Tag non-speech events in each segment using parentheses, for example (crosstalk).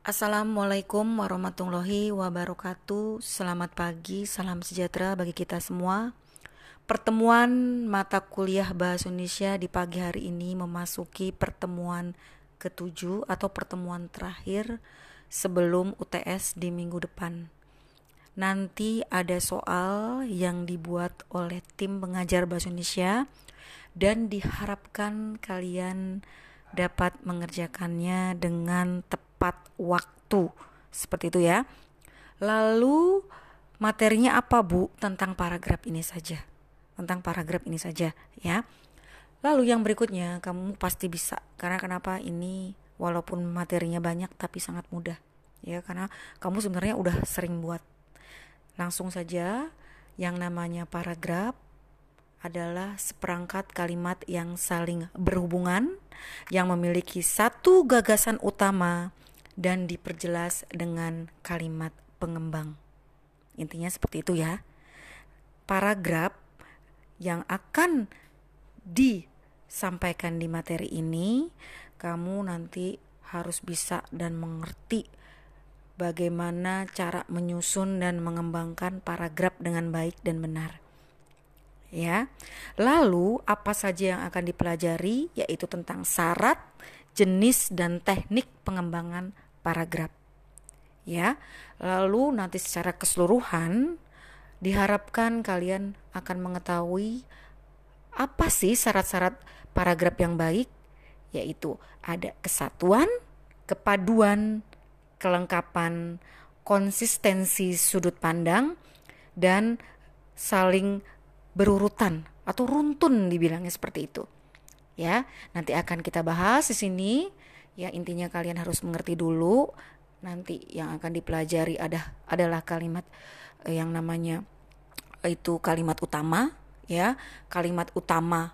Assalamualaikum warahmatullahi wabarakatuh. Selamat pagi, salam sejahtera bagi kita semua. Pertemuan mata kuliah Bahasa Indonesia di pagi hari ini memasuki pertemuan ketujuh atau pertemuan terakhir sebelum UTS di minggu depan. Nanti ada soal yang dibuat oleh tim pengajar Bahasa Indonesia dan diharapkan kalian dapat mengerjakannya dengan tepat waktu. Seperti itu ya. Lalu materinya apa Bu tentang paragraf ini saja? Tentang paragraf ini saja ya. Lalu yang berikutnya kamu pasti bisa karena kenapa ini walaupun materinya banyak tapi sangat mudah ya karena kamu sebenarnya udah sering buat. Langsung saja yang namanya paragraf adalah seperangkat kalimat yang saling berhubungan, yang memiliki satu gagasan utama, dan diperjelas dengan kalimat pengembang. Intinya seperti itu ya. Paragraf yang akan disampaikan di materi ini, kamu nanti harus bisa dan mengerti bagaimana cara menyusun dan mengembangkan paragraf dengan baik dan benar ya. Lalu apa saja yang akan dipelajari yaitu tentang syarat, jenis dan teknik pengembangan paragraf. Ya. Lalu nanti secara keseluruhan diharapkan kalian akan mengetahui apa sih syarat-syarat paragraf yang baik yaitu ada kesatuan, kepaduan, kelengkapan, konsistensi sudut pandang dan saling berurutan atau runtun dibilangnya seperti itu. Ya, nanti akan kita bahas di sini. Ya, intinya kalian harus mengerti dulu. Nanti yang akan dipelajari ada adalah kalimat eh, yang namanya itu kalimat utama, ya. Kalimat utama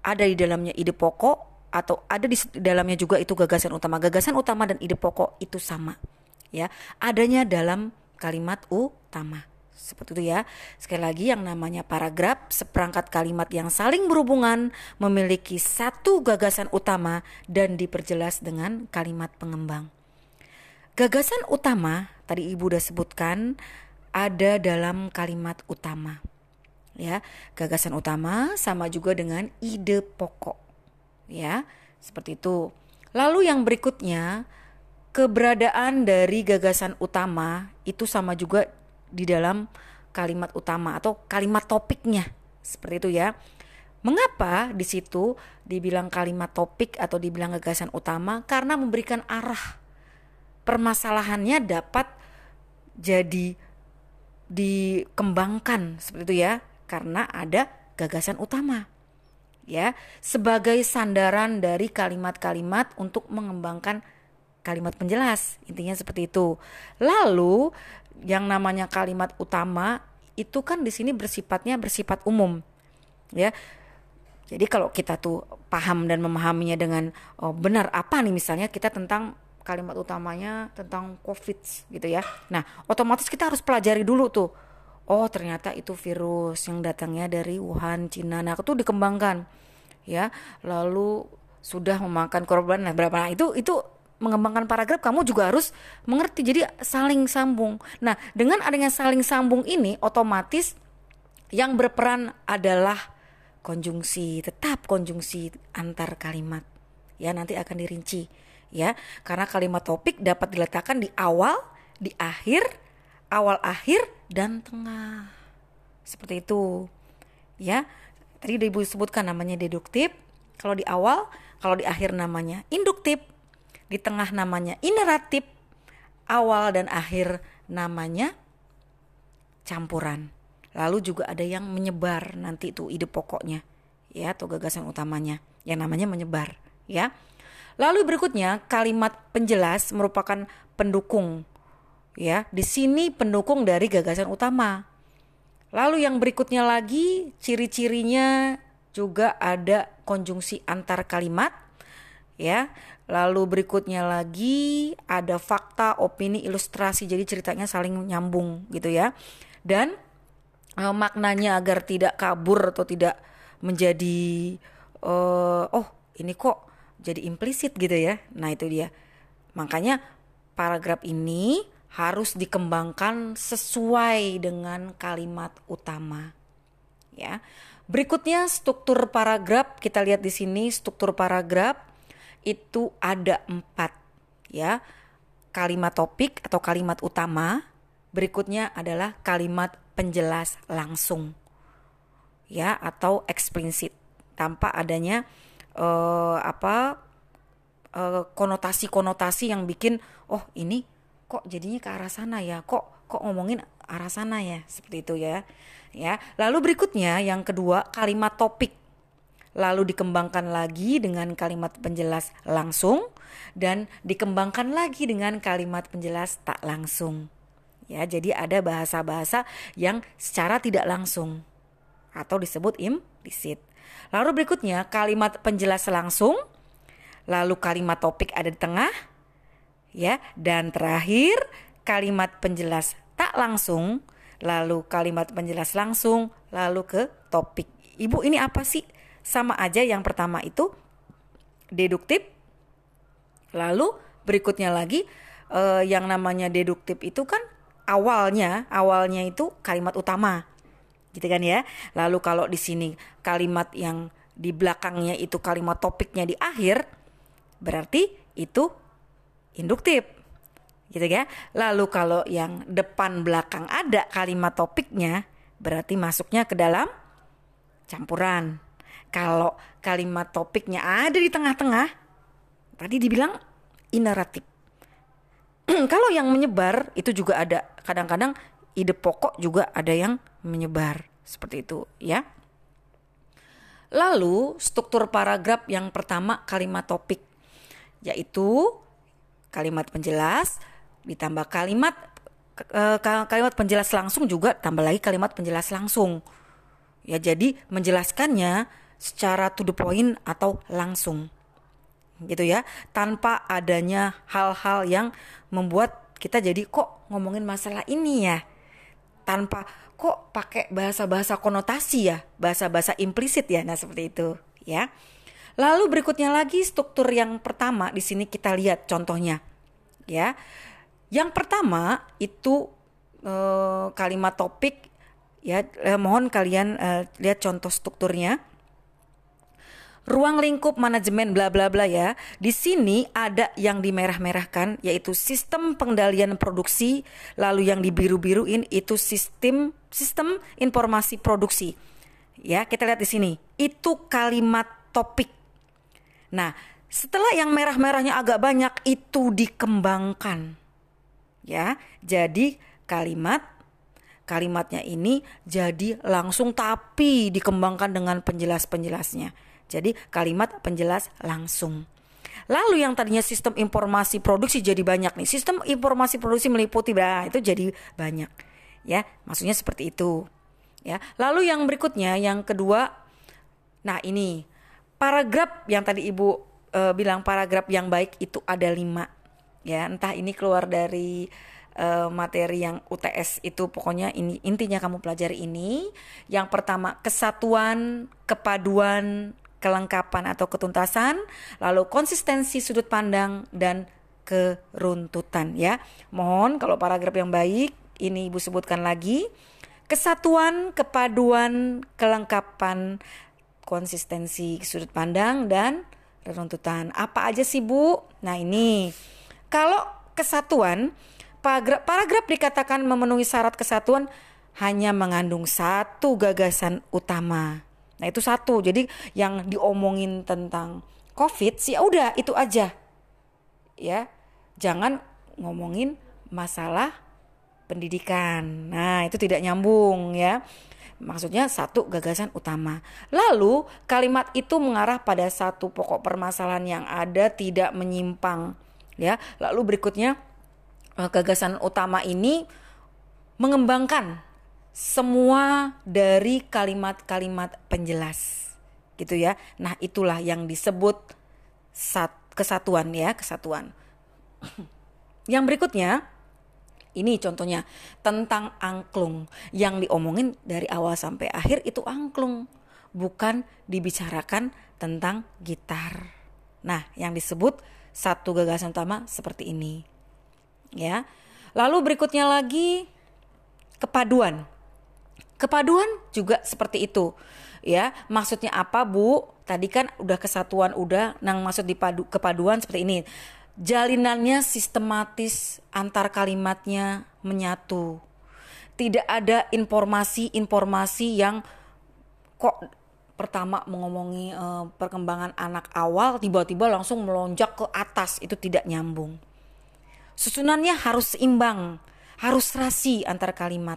ada di dalamnya ide pokok atau ada di dalamnya juga itu gagasan utama. Gagasan utama dan ide pokok itu sama. Ya, adanya dalam kalimat utama. Seperti itu ya. Sekali lagi yang namanya paragraf seperangkat kalimat yang saling berhubungan memiliki satu gagasan utama dan diperjelas dengan kalimat pengembang. Gagasan utama tadi Ibu sudah sebutkan ada dalam kalimat utama. Ya, gagasan utama sama juga dengan ide pokok. Ya, seperti itu. Lalu yang berikutnya keberadaan dari gagasan utama itu sama juga di dalam kalimat utama atau kalimat topiknya seperti itu ya. Mengapa di situ dibilang kalimat topik atau dibilang gagasan utama? Karena memberikan arah permasalahannya dapat jadi dikembangkan seperti itu ya, karena ada gagasan utama. Ya, sebagai sandaran dari kalimat-kalimat untuk mengembangkan kalimat penjelas. Intinya seperti itu. Lalu yang namanya kalimat utama itu kan di sini bersifatnya bersifat umum ya. Jadi kalau kita tuh paham dan memahaminya dengan oh, benar apa nih misalnya kita tentang kalimat utamanya tentang covid gitu ya. Nah otomatis kita harus pelajari dulu tuh oh ternyata itu virus yang datangnya dari Wuhan Cina. Nah itu dikembangkan ya. Lalu sudah memakan korban nah berapa? Nah itu itu mengembangkan paragraf kamu juga harus mengerti. Jadi saling sambung. Nah dengan adanya saling sambung ini otomatis yang berperan adalah konjungsi tetap konjungsi antar kalimat. Ya nanti akan dirinci ya. Karena kalimat topik dapat diletakkan di awal di akhir awal akhir dan tengah. Seperti itu ya. Tadi udah ibu sebutkan namanya deduktif. Kalau di awal kalau di akhir namanya induktif di tengah namanya ineratif, awal dan akhir namanya campuran. Lalu juga ada yang menyebar nanti itu ide pokoknya ya atau gagasan utamanya yang namanya menyebar ya. Lalu berikutnya kalimat penjelas merupakan pendukung ya. Di sini pendukung dari gagasan utama. Lalu yang berikutnya lagi ciri-cirinya juga ada konjungsi antar kalimat ya. Lalu berikutnya lagi ada fakta, opini, ilustrasi. Jadi ceritanya saling nyambung gitu ya. Dan e, maknanya agar tidak kabur atau tidak menjadi e, oh ini kok jadi implisit gitu ya. Nah, itu dia. Makanya paragraf ini harus dikembangkan sesuai dengan kalimat utama. Ya. Berikutnya struktur paragraf kita lihat di sini struktur paragraf itu ada empat ya. Kalimat topik atau kalimat utama. Berikutnya adalah kalimat penjelas langsung ya atau eksplisit. Tanpa adanya uh, apa uh, konotasi-konotasi yang bikin oh ini kok jadinya ke arah sana ya? Kok kok ngomongin arah sana ya? Seperti itu ya ya. Lalu berikutnya yang kedua kalimat topik lalu dikembangkan lagi dengan kalimat penjelas langsung dan dikembangkan lagi dengan kalimat penjelas tak langsung. Ya jadi ada bahasa-bahasa yang secara tidak langsung atau disebut implisit. Lalu berikutnya kalimat penjelas langsung lalu kalimat topik ada di tengah ya dan terakhir kalimat penjelas tak langsung lalu kalimat penjelas langsung lalu ke topik. Ibu ini apa sih sama aja yang pertama itu deduktif lalu berikutnya lagi eh, yang namanya deduktif itu kan awalnya awalnya itu kalimat utama gitu kan ya lalu kalau di sini kalimat yang di belakangnya itu kalimat topiknya di akhir berarti itu induktif gitu ya. Lalu kalau yang depan belakang ada kalimat topiknya berarti masuknya ke dalam campuran. Kalau kalimat topiknya ada di tengah-tengah tadi dibilang ineratif. (clears throat) kalau yang menyebar itu juga ada kadang-kadang ide pokok juga ada yang menyebar seperti itu ya. Lalu struktur paragraf yang pertama kalimat topik yaitu kalimat penjelas ditambah kalimat eh, kalimat penjelas langsung juga tambah lagi kalimat penjelas langsung. Ya jadi menjelaskannya secara to the point atau langsung. Gitu ya, tanpa adanya hal-hal yang membuat kita jadi kok ngomongin masalah ini ya. Tanpa kok pakai bahasa-bahasa konotasi ya, bahasa-bahasa implisit ya. Nah, seperti itu ya. Lalu berikutnya lagi struktur yang pertama di sini kita lihat contohnya. Ya. Yang pertama itu eh, kalimat topik ya eh, mohon kalian eh, lihat contoh strukturnya. Ruang lingkup manajemen bla bla bla ya. Di sini ada yang dimerah-merahkan yaitu sistem pengendalian produksi, lalu yang dibiru-biruin itu sistem sistem informasi produksi. Ya, kita lihat di sini. Itu kalimat topik Nah, setelah yang merah-merahnya agak banyak itu dikembangkan. Ya, jadi kalimat kalimatnya ini jadi langsung tapi dikembangkan dengan penjelas-penjelasnya. Jadi kalimat penjelas langsung. Lalu yang tadinya sistem informasi produksi jadi banyak nih. Sistem informasi produksi meliputi bah itu jadi banyak. Ya, maksudnya seperti itu. Ya. Lalu yang berikutnya yang kedua nah ini paragraf yang tadi ibu uh, bilang paragraf yang baik itu ada lima ya entah ini keluar dari uh, materi yang UTS itu pokoknya ini intinya kamu pelajari ini yang pertama kesatuan kepaduan kelengkapan atau ketuntasan lalu konsistensi sudut pandang dan keruntutan ya mohon kalau paragraf yang baik ini ibu sebutkan lagi kesatuan kepaduan kelengkapan konsistensi sudut pandang dan runtutan. Apa aja sih Bu? Nah ini, kalau kesatuan, paragraf, paragraf dikatakan memenuhi syarat kesatuan hanya mengandung satu gagasan utama. Nah itu satu, jadi yang diomongin tentang COVID sih ya udah itu aja. Ya, jangan ngomongin masalah pendidikan. Nah itu tidak nyambung ya. Maksudnya satu gagasan utama. Lalu kalimat itu mengarah pada satu pokok permasalahan yang ada tidak menyimpang ya. Lalu berikutnya eh, gagasan utama ini mengembangkan semua dari kalimat-kalimat penjelas gitu ya. Nah, itulah yang disebut sat kesatuan ya, kesatuan. (clears throat) yang berikutnya ini contohnya tentang angklung yang diomongin dari awal sampai akhir itu angklung, bukan dibicarakan tentang gitar. Nah, yang disebut satu gagasan utama seperti ini. ya. Lalu berikutnya lagi kepaduan. Kepaduan juga seperti itu. Ya, maksudnya apa, Bu? Tadi kan udah kesatuan udah, nang maksud dipadu kepaduan seperti ini. Jalinannya sistematis antar kalimatnya menyatu. Tidak ada informasi-informasi yang kok pertama mengomongi uh, perkembangan anak awal tiba-tiba langsung melonjak ke atas itu tidak nyambung. Susunannya harus seimbang, harus rasi antar kalimat.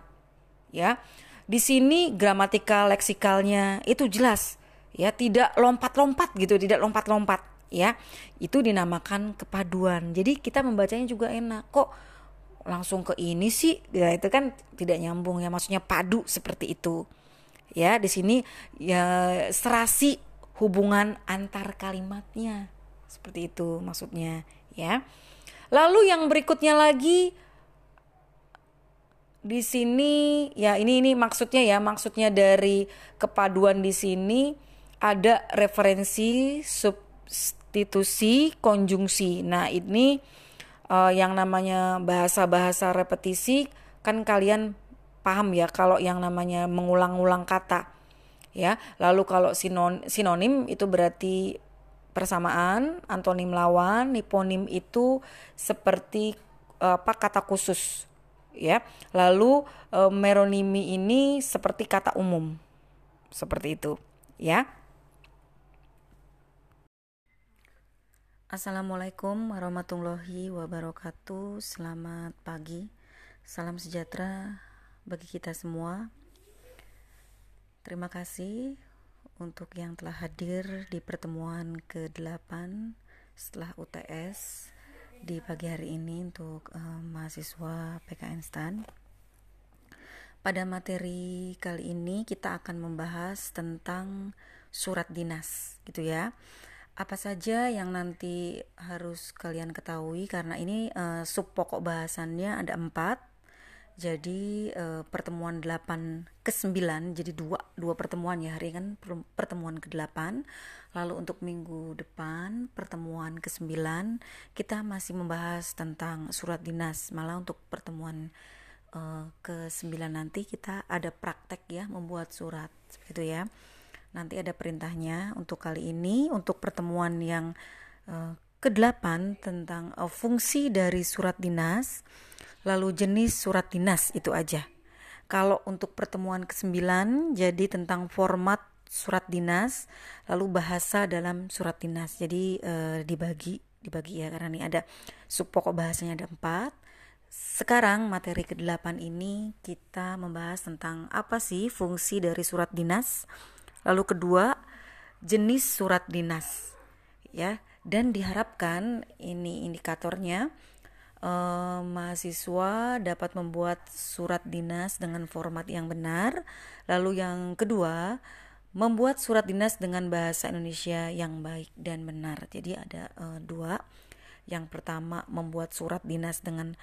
Ya. Di sini gramatikal leksikalnya itu jelas ya, tidak lompat-lompat gitu, tidak lompat-lompat ya. Itu dinamakan kepaduan. Jadi kita membacanya juga enak. Kok langsung ke ini sih? Ya itu kan tidak nyambung ya, maksudnya padu seperti itu ya di sini ya serasi hubungan antar kalimatnya seperti itu maksudnya ya lalu yang berikutnya lagi di sini ya ini ini maksudnya ya maksudnya dari kepaduan di sini ada referensi substitusi konjungsi. Nah ini uh, yang namanya bahasa-bahasa repetisi kan kalian paham ya kalau yang namanya mengulang-ulang kata ya. Lalu kalau sinon, sinonim itu berarti persamaan antonim lawan hiponim itu seperti apa kata khusus ya. Lalu e, meronimi ini seperti kata umum. Seperti itu ya. Assalamualaikum warahmatullahi wabarakatuh. Selamat pagi. Salam sejahtera bagi kita semua. Terima kasih untuk yang telah hadir di pertemuan ke-8 setelah UTS di pagi hari ini untuk uh, mahasiswa PKN STAN. Pada materi kali ini kita akan membahas tentang surat dinas gitu ya. Apa saja yang nanti harus kalian ketahui karena ini uh, sub pokok bahasannya ada empat jadi uh, pertemuan 8 ke 9 jadi dua dua pertemuan ya hari kan pertemuan ke-8 lalu untuk minggu depan pertemuan ke-9 kita masih membahas tentang surat dinas. Malah untuk pertemuan uh, ke-9 nanti kita ada praktek ya membuat surat seperti itu ya. Nanti ada perintahnya untuk kali ini untuk pertemuan yang uh, ke-8 tentang uh, fungsi dari surat dinas lalu jenis surat dinas itu aja. Kalau untuk pertemuan ke-9 jadi tentang format surat dinas, lalu bahasa dalam surat dinas. Jadi e, dibagi dibagi ya karena ini ada sub pokok bahasanya ada empat. Sekarang materi ke-8 ini kita membahas tentang apa sih fungsi dari surat dinas. Lalu kedua, jenis surat dinas. Ya, dan diharapkan ini indikatornya uh, mahasiswa dapat membuat surat dinas dengan format yang benar. Lalu yang kedua, membuat surat dinas dengan bahasa Indonesia yang baik dan benar. Jadi ada uh, dua. Yang pertama, membuat surat dinas dengan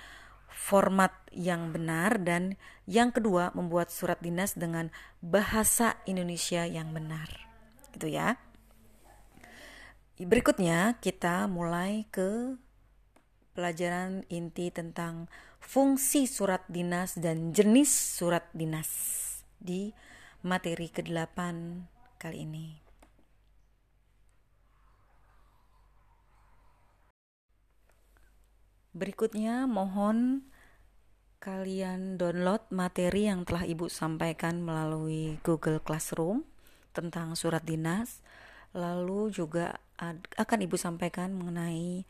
format yang benar dan yang kedua, membuat surat dinas dengan bahasa Indonesia yang benar. Gitu ya. Berikutnya kita mulai ke pelajaran inti tentang fungsi surat dinas dan jenis surat dinas di materi ke-8 kali ini. Berikutnya mohon kalian download materi yang telah Ibu sampaikan melalui Google Classroom tentang surat dinas. Lalu juga akan Ibu sampaikan mengenai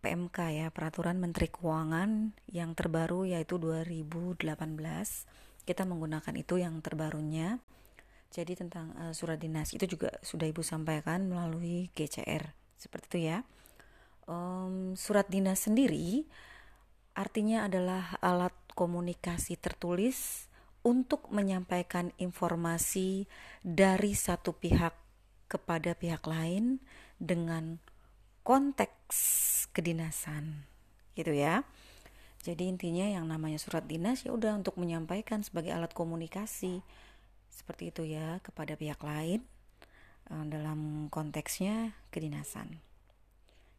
PMK ya, Peraturan Menteri Keuangan yang terbaru yaitu 2018. Kita menggunakan itu yang terbarunya. Jadi tentang uh, surat dinas itu juga sudah Ibu sampaikan melalui GCR. Seperti itu ya. Um, surat dinas sendiri artinya adalah alat komunikasi tertulis untuk menyampaikan informasi dari satu pihak kepada pihak lain dengan konteks kedinasan gitu ya jadi intinya yang namanya surat dinas ya udah untuk menyampaikan sebagai alat komunikasi seperti itu ya kepada pihak lain eh, dalam konteksnya kedinasan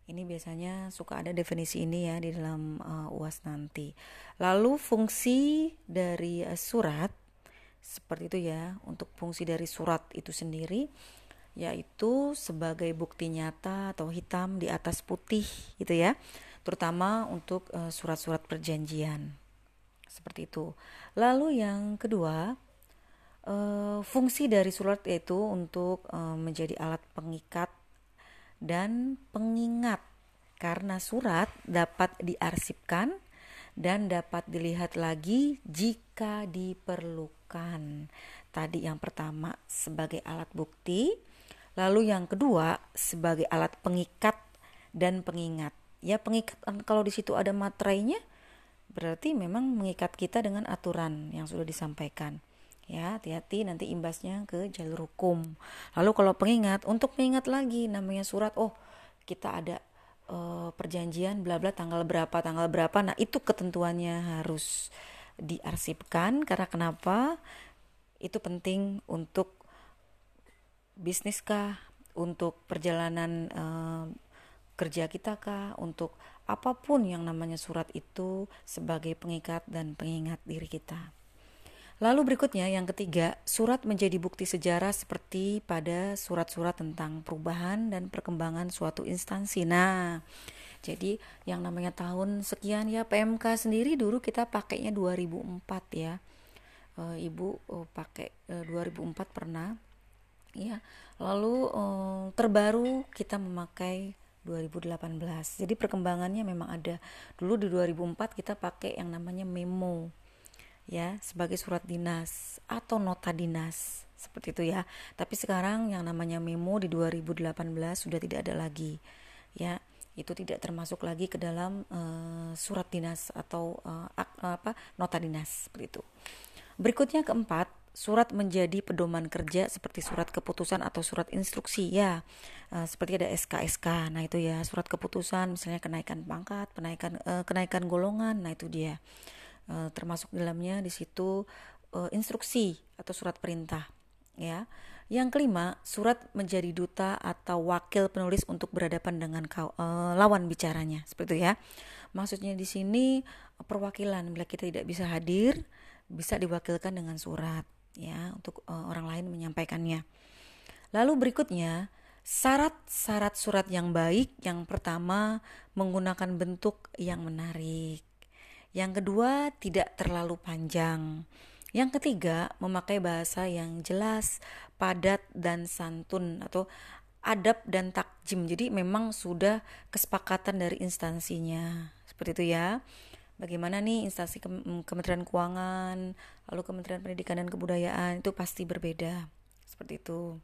Ini biasanya suka ada definisi ini ya di dalam uh, UAS nanti. Lalu fungsi dari uh, surat seperti itu ya. Untuk fungsi dari surat itu sendiri yaitu sebagai bukti nyata atau hitam di atas putih gitu ya. Terutama untuk uh, surat-surat perjanjian. Seperti itu. Lalu yang kedua, uh, fungsi dari surat yaitu untuk uh, menjadi alat pengikat dan pengingat karena surat dapat diarsipkan dan dapat dilihat lagi jika diperlukan. Tadi yang pertama sebagai alat bukti, lalu yang kedua sebagai alat pengikat dan pengingat. Ya pengikat kalau di situ ada materainya berarti memang mengikat kita dengan aturan yang sudah disampaikan. Ya hati-hati nanti imbasnya ke jalur hukum. Lalu kalau pengingat untuk mengingat lagi namanya surat oh kita ada uh, perjanjian bla bla tanggal berapa tanggal berapa. Nah itu ketentuannya harus diarsipkan karena kenapa? Itu penting untuk bisnis kah untuk perjalanan uh, kerja kita kah untuk apa pun yang namanya surat itu sebagai pengikat dan pengingat diri kita. Lalu berikutnya yang ketiga, surat menjadi bukti sejarah seperti pada surat-surat tentang perubahan dan perkembangan suatu instansi. Nah, jadi yang namanya tahun sekian ya PMK sendiri dulu kita pakainya 2004 ya. E, Ibu oh, pakai e, 2004 pernah. Ya. Lalu e, terbaru kita memakai 2018. Jadi perkembangannya memang ada. Dulu di 2004 kita pakai yang namanya memo ya sebagai surat dinas atau nota dinas seperti itu ya. Tapi sekarang yang namanya memo di 2018 sudah tidak ada lagi. Ya, itu tidak termasuk lagi ke dalam uh, surat dinas atau uh, apa nota dinas seperti itu. Berikutnya keempat, surat menjadi pedoman kerja seperti surat keputusan atau surat instruksi ya. Uh, seperti ada SK-SK. Nah, itu ya surat keputusan misalnya kenaikan pangkat, kenaikan uh, kenaikan golongan. Nah, itu dia uh, termasuk dalamnya di situ uh, instruksi atau surat perintah ya. Yang kelima, surat menjadi duta atau wakil penulis untuk berhadapan dengan kau, uh, lawan bicaranya, seperti itu ya. Maksudnya di sini perwakilan bila kita tidak bisa hadir, bisa diwakilkan dengan surat ya untuk uh, orang lain menyampaikannya. Lalu berikutnya, syarat-syarat surat yang baik yang pertama menggunakan bentuk yang menarik. Yang kedua, tidak terlalu panjang. Yang ketiga, memakai bahasa yang jelas, padat dan santun atau adab dan takjim. Jadi memang sudah kesepakatan dari instansinya. Seperti itu ya. Bagaimana nih instansi Kementerian Keuangan, lalu Kementerian Pendidikan dan Kebudayaan itu pasti berbeda. Seperti itu.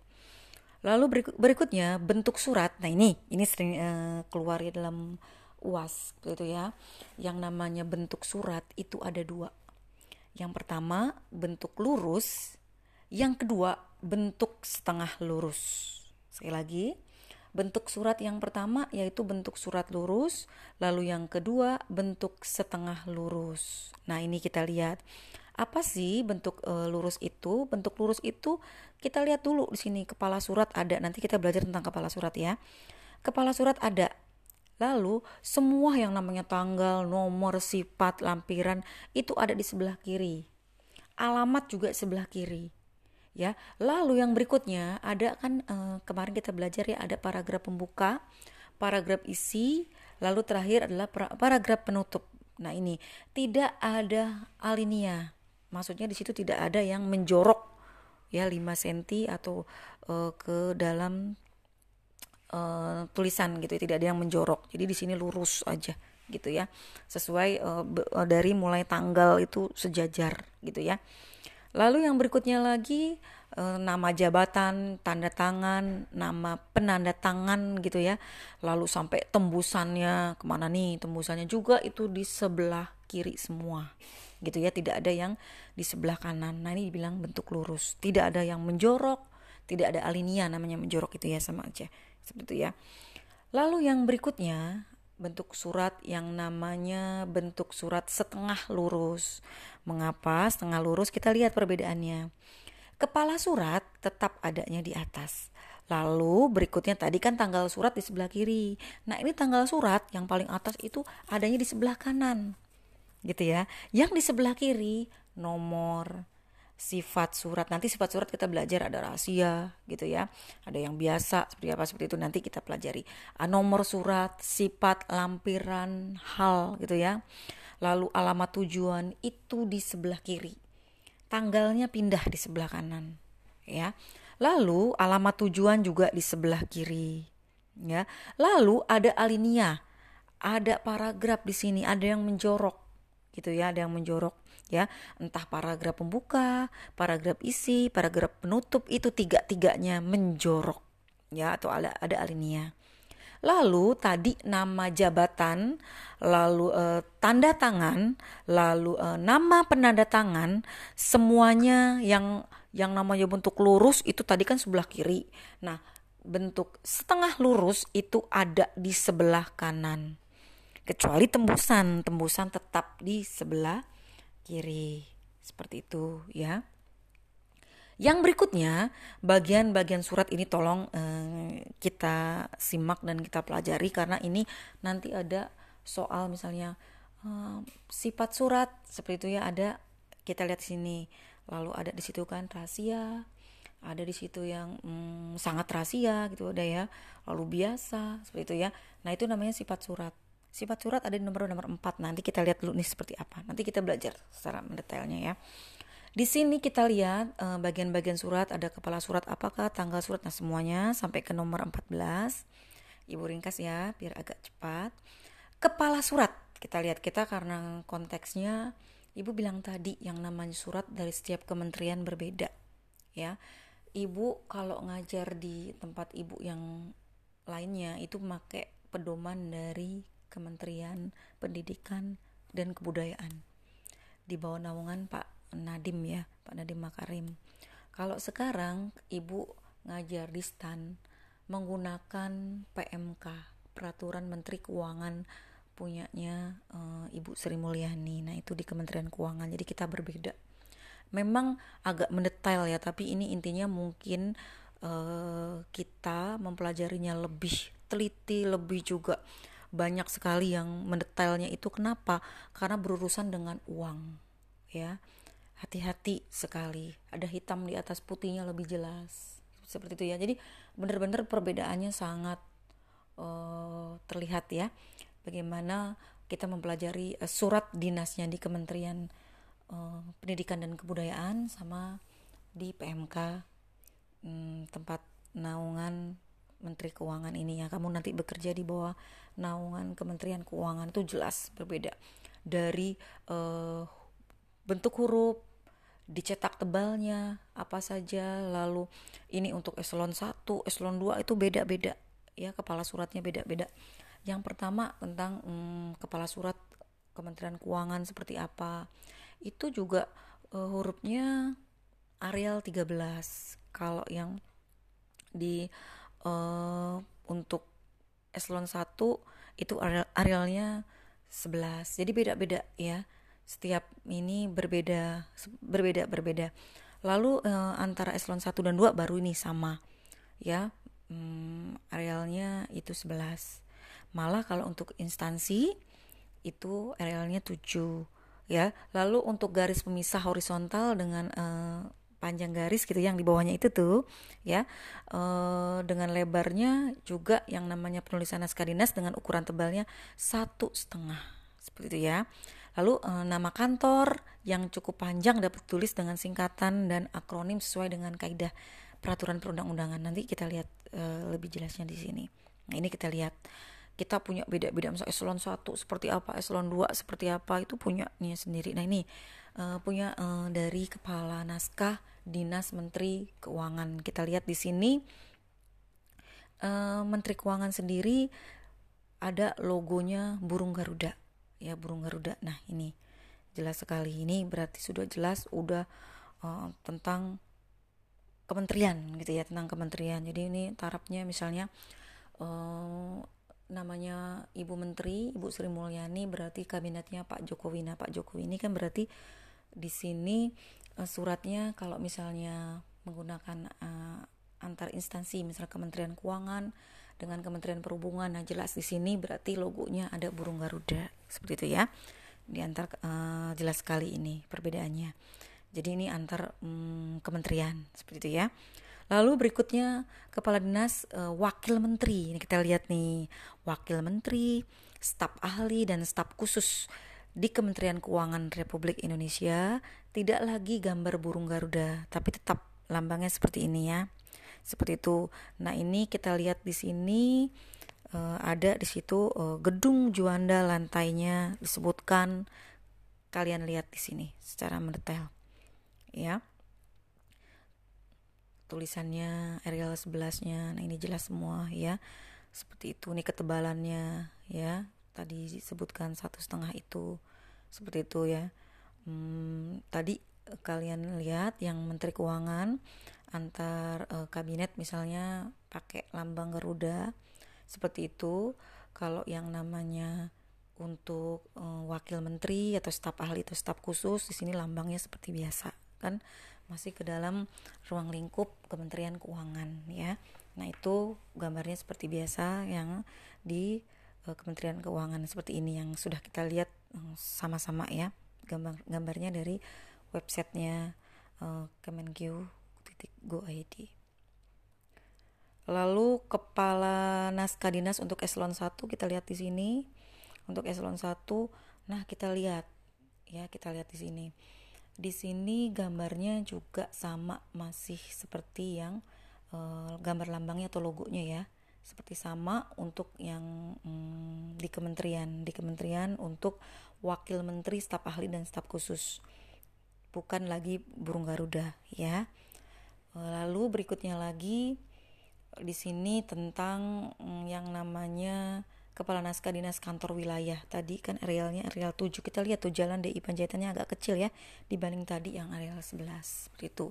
Lalu berikutnya bentuk surat. Nah, ini ini sering uh, keluar ya dalam UAS gitu ya. Yang namanya bentuk surat itu ada dua. Yang pertama bentuk lurus, yang kedua bentuk setengah lurus. Sekali lagi, bentuk surat yang pertama yaitu bentuk surat lurus, lalu yang kedua bentuk setengah lurus. Nah, ini kita lihat apa sih bentuk e, lurus itu? Bentuk lurus itu kita lihat dulu di sini kepala surat ada. Nanti kita belajar tentang kepala surat ya. Kepala surat ada Lalu semua yang namanya tanggal, nomor, sifat, lampiran itu ada di sebelah kiri. Alamat juga sebelah kiri. Ya. Lalu yang berikutnya ada kan eh, kemarin kita belajar ya ada paragraf pembuka, paragraf isi, lalu terakhir adalah paragraf penutup. Nah, ini tidak ada alinea. Maksudnya di situ tidak ada yang menjorok ya 5 cm atau uh, ke dalam uh, tulisan gitu ya, tidak ada yang menjorok jadi di sini lurus aja gitu ya sesuai uh, dari mulai tanggal itu sejajar gitu ya lalu yang berikutnya lagi uh, nama jabatan tanda tangan nama penanda tangan gitu ya. Lalu sampai tembusannya ke mana nih tembusannya juga itu di sebelah kiri semua gitu ya. Tidak ada yang di sebelah kanan. Nah ini dibilang bentuk lurus. Tidak ada yang menjorok tidak ada alinea namanya menjorok itu ya sama aja. Seperti itu ya. Lalu yang berikutnya bentuk surat yang namanya bentuk surat setengah lurus. Mengapa setengah lurus? Kita lihat perbedaannya. Kepala surat tetap adanya di atas. Lalu berikutnya tadi kan tanggal surat di sebelah kiri. Nah, ini tanggal surat yang paling atas itu adanya di sebelah kanan. Gitu ya. Yang di sebelah kiri nomor sifat surat. Nanti sifat surat kita belajar ada rahasia gitu ya. Ada yang biasa seperti apa seperti itu nanti kita pelajari. A, nomor surat, sifat, lampiran, hal gitu ya. Lalu alamat tujuan itu di sebelah kiri. Tanggalnya pindah di sebelah kanan ya. Lalu alamat tujuan juga di sebelah kiri. Ya. Lalu ada alinea, ada paragraf di sini, ada yang menjorok gitu ya, ada yang menjorok ya. Entah paragraf pembuka, paragraf isi, paragraf penutup itu tiga-tiganya menjorok ya atau ada ada alinea. Lalu tadi nama jabatan, lalu eh, tanda tangan, lalu eh, nama penanda tangan, semuanya yang yang namanya bentuk lurus itu tadi kan sebelah kiri. Nah, bentuk setengah lurus itu ada di sebelah kanan. Kecuali tembusan, tembusan tetap di sebelah kiri. Seperti itu ya. Yang berikutnya, bagian-bagian surat ini tolong eh, kita simak dan kita pelajari karena ini nanti ada soal misalnya eh, sifat surat seperti itu ya ada kita lihat sini lalu ada di situ kan rahasia ada di situ yang hmm, sangat rahasia gitu ada ya lalu biasa seperti itu ya nah itu namanya sifat surat sifat surat ada di nomor nomor 4 nanti kita lihat dulu nih seperti apa. Nanti kita belajar secara mendetailnya ya. Di sini kita lihat eh, bagian-bagian surat. Ada kepala surat apakah tanggal surat nah semuanya sampai ke nomor 14 ibu ringkas ya biar agak cepat. Kepala surat. Kita lihat kita karena konteksnya Ibu bilang tadi yang namanya surat dari setiap kementerian berbeda. Ya. Ibu kalau ngajar di tempat ibu yang lainnya itu pakai pedoman dari Kementerian Pendidikan dan Kebudayaan di bawah naungan Pak Nadim ya, Pak Nadim Makarim. Kalau sekarang ibu ngajar di STAN menggunakan PMK, Peraturan Menteri Keuangan punyanya uh, Ibu Sri Mulyani. Nah, itu di Kementerian Keuangan. Jadi kita berbeda. Memang agak mendetail ya, tapi ini intinya mungkin uh, kita mempelajarinya lebih teliti, lebih juga banyak sekali yang mendetailnya itu kenapa? Karena berurusan dengan uang, ya. Hati-hati sekali. Ada hitam di atas putihnya lebih jelas. Seperti itu ya. Jadi benar-benar perbedaannya sangat uh, terlihat ya bagaimana kita mempelajari uh, surat dinasnya di Kementerian uh, Pendidikan dan Kebudayaan sama di PMK um, tempat naungan Menteri Keuangan ini ya kamu nanti bekerja di bawah naungan Kementerian Keuangan itu jelas berbeda dari uh, bentuk huruf dicetak tebalnya apa saja lalu ini untuk eselon 1 eselon 2 itu beda-beda ya kepala suratnya beda-beda yang pertama tentang hmm, kepala surat Kementerian Keuangan seperti apa. Itu juga uh, hurufnya Arial 13. Kalau yang di uh, untuk eselon 1 itu Arialnya 11. Jadi beda-beda ya. Setiap ini berbeda berbeda berbeda. Lalu uh, antara eselon 1 dan 2 baru ini sama ya. Hmm, arealnya itu 11 Malah kalau untuk instansi itu arealnya 7 ya. Lalu untuk garis pemisah horizontal dengan uh, panjang garis gitu yang di bawahnya itu tuh ya. Uh, dengan lebarnya juga yang namanya penulisan naskah dinas dengan ukuran tebalnya satu setengah seperti itu ya. Lalu uh, nama kantor yang cukup panjang dapat tulis dengan singkatan dan akronim sesuai dengan kaidah peraturan perundang-undangan. Nanti kita lihat uh, lebih jelasnya di sini. Nah ini kita lihat. Kita punya beda-beda misalnya eselon 1 seperti apa eselon 2 seperti apa itu punyanya sendiri. Nah ini uh, punya uh, dari kepala naskah dinas menteri keuangan. Kita lihat di sini uh, menteri keuangan sendiri ada logonya burung garuda. Ya burung garuda. Nah ini jelas sekali. Ini berarti sudah jelas udah uh, tentang kementerian gitu ya tentang kementerian. Jadi ini tarafnya misalnya uh, namanya Ibu Menteri, Ibu Sri Mulyani berarti kabinetnya Pak Jokowi. Nah, Pak Jokowi ini kan berarti di sini uh, suratnya kalau misalnya menggunakan uh, antar instansi misalnya Kementerian Keuangan dengan Kementerian Perhubungan. Nah jelas di sini berarti logonya ada burung garuda seperti itu ya. Di antar uh, jelas sekali ini perbedaannya. Jadi ini antar um, kementerian seperti itu ya. Lalu berikutnya kepala dinas uh, wakil menteri. Ini kita lihat nih wakil menteri staf ahli dan staf khusus di Kementerian Keuangan Republik Indonesia tidak lagi gambar burung garuda tapi tetap lambangnya seperti ini ya. Seperti itu. Nah ini kita lihat di sini uh, ada di situ uh, gedung Juanda lantainya disebutkan. Kalian lihat di sini secara mendetail ya. Tulisannya Arial 11-nya nah ini jelas semua ya. Seperti itu nih ketebalannya ya. Tadi disebutkan satu setengah itu. Seperti itu ya hmm, tadi eh, kalian lihat yang Menteri Keuangan antar uh, kabinet misalnya pakai lambang Garuda. Seperti itu kalau yang namanya untuk uh, wakil menteri atau staf ahli atau staf khusus di sini lambangnya seperti biasa kan? Masih ke dalam ruang lingkup Kementerian Keuangan ya. Nah itu gambarnya seperti biasa yang di uh, Kementerian Keuangan seperti ini yang sudah kita lihat sama-sama ya gambar gambarnya dari websitenya uh, Kemenq.go.id lalu kepala naskah dinas untuk eselon 1 kita lihat di sini. Untuk eselon 1 nah kita lihat. Ya kita lihat di sini. Di sini gambarnya juga sama masih seperti yang uh, gambar lambangnya atau logonya ya. Seperti sama untuk yang hmm, di kementerian. Di kementerian untuk wakil menteri staf ahli dan staf khusus. Bukan lagi burung garuda ya. Lalu berikutnya lagi di sini tentang hmm, yang namanya kepala naskah dinas kantor wilayah. Tadi kan arealnya areal 7 kita lihat tuh jalan DI Panjaitannya agak kecil ya dibanding tadi yang areal 11 seperti itu.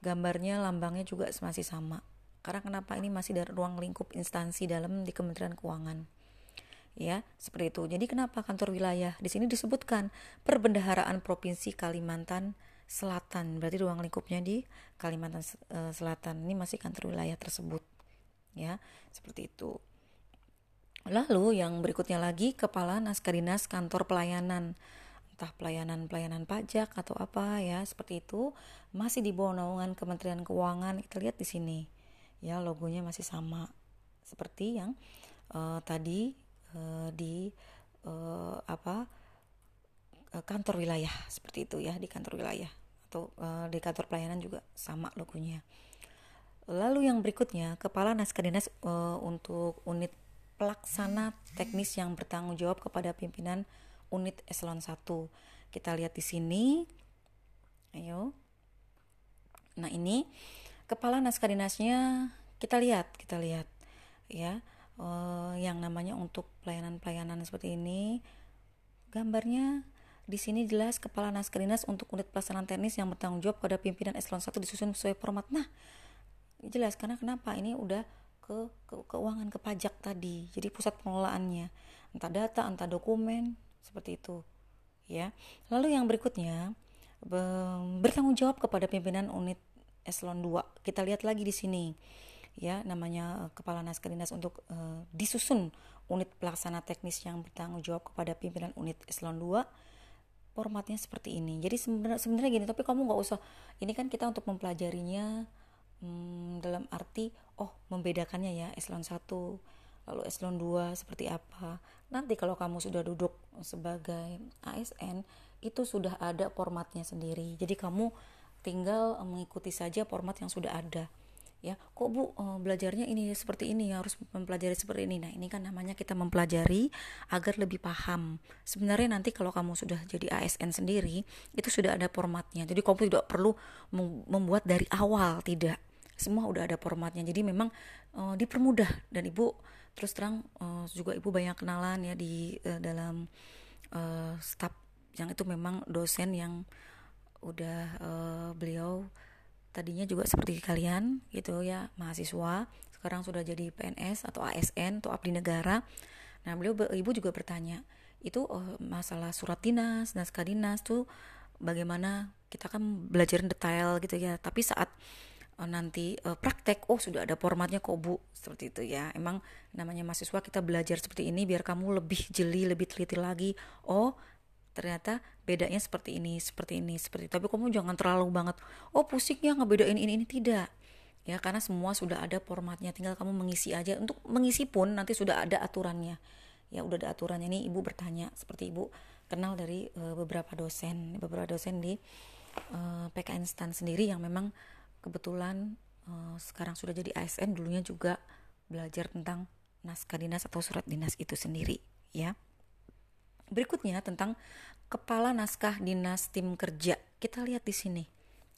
Gambarnya lambangnya juga masih sama. Karena kenapa? Ini masih dari ruang lingkup instansi dalam di Kementerian Keuangan. Ya, seperti itu. Jadi kenapa kantor wilayah? Di sini disebutkan Perbendaharaan Provinsi Kalimantan Selatan. Berarti ruang lingkupnya di Kalimantan eh, Selatan. Ini masih kantor wilayah tersebut. Ya, seperti itu. Lalu yang berikutnya lagi Kepala Naskah Dinas Kantor Pelayanan entah pelayanan-pelayanan pajak atau apa ya seperti itu masih di bawah naungan Kementerian Keuangan kita lihat di sini ya logonya masih sama seperti yang uh, tadi uh, di uh, apa uh, kantor wilayah seperti itu ya di kantor wilayah atau uh, di kantor pelayanan juga sama logonya. Lalu yang berikutnya kepala naskah dinas uh, untuk unit pelaksana teknis yang bertanggung jawab kepada pimpinan unit eselon 1. Kita lihat di sini. Ayo. Nah, ini kepala naskah dinasnya kita lihat kita lihat ya uh, yang namanya untuk pelayanan-pelayanan seperti ini gambarnya di sini jelas kepala naskah dinas untuk unit pelaksanaan teknis yang bertanggung jawab pada pimpinan eselon 1 disusun sesuai format. Nah jelas karena kenapa? Ini udah ke, ke keuangan ke pajak tadi jadi pusat pengelolaannya. Entah data entah dokumen seperti itu ya. Lalu yang berikutnya bertanggung jawab kepada pimpinan unit eselon 2. Kita lihat lagi di sini ya namanya uh, kepala naskah dinas untuk uh, disusun unit pelaksana teknis yang bertanggung jawab kepada pimpinan unit eselon 2 formatnya seperti ini. Jadi sebenarnya sebenarnya gini tapi kamu nggak usah ini kan kita untuk mempelajarinya hmm, dalam arti oh membedakannya ya eselon 1 lalu eselon 2 seperti apa. Nanti kalau kamu sudah duduk sebagai ASN itu sudah ada formatnya sendiri. Jadi kamu tinggal eh, mengikuti saja format yang sudah ada ya kok bu uh, belajarnya ini seperti ini harus mempelajari seperti ini. Nah ini kan namanya kita mempelajari agar lebih paham. Sebenarnya nanti kalau kamu sudah jadi ASN sendiri itu sudah ada formatnya. Jadi kamu tidak perlu membuat dari awal tidak. Semua udah ada formatnya. Jadi memang uh, dipermudah. Dan ibu terus terang uh, juga ibu banyak kenalan ya di uh, dalam uh, staf yang itu memang dosen yang udah uh, beliau tadinya juga seperti kalian gitu ya mahasiswa. Sekarang sudah jadi PNS atau ASN atau abdi negara. Nah beliau ibu juga bertanya itu uh, masalah surat dinas naskah dinas tuh bagaimana? Kita kan belajar detail gitu ya. Tapi saat nanti uh, praktek oh sudah ada formatnya kok bu? Seperti itu ya. Emang namanya mahasiswa kita belajar seperti ini biar kamu lebih jeli lebih teliti lagi. Oh ternyata bedanya seperti ini seperti ini seperti itu. tapi kamu jangan terlalu banget oh pusing ya ngebedain ini ini. Tidak. Ya karena semua sudah ada formatnya. Tinggal kamu mengisi aja. Untuk mengisi pun nanti sudah ada aturannya. Ya udah ada aturannya. Nih ibu bertanya seperti ibu kenal dari uh, beberapa dosen beberapa dosen di uh, PKN STAN sendiri yang memang kebetulan uh, sekarang sudah jadi ASN dulunya juga belajar tentang naskah dinas atau surat dinas itu sendiri ya berikutnya tentang kepala naskah dinas tim kerja. Kita lihat di sini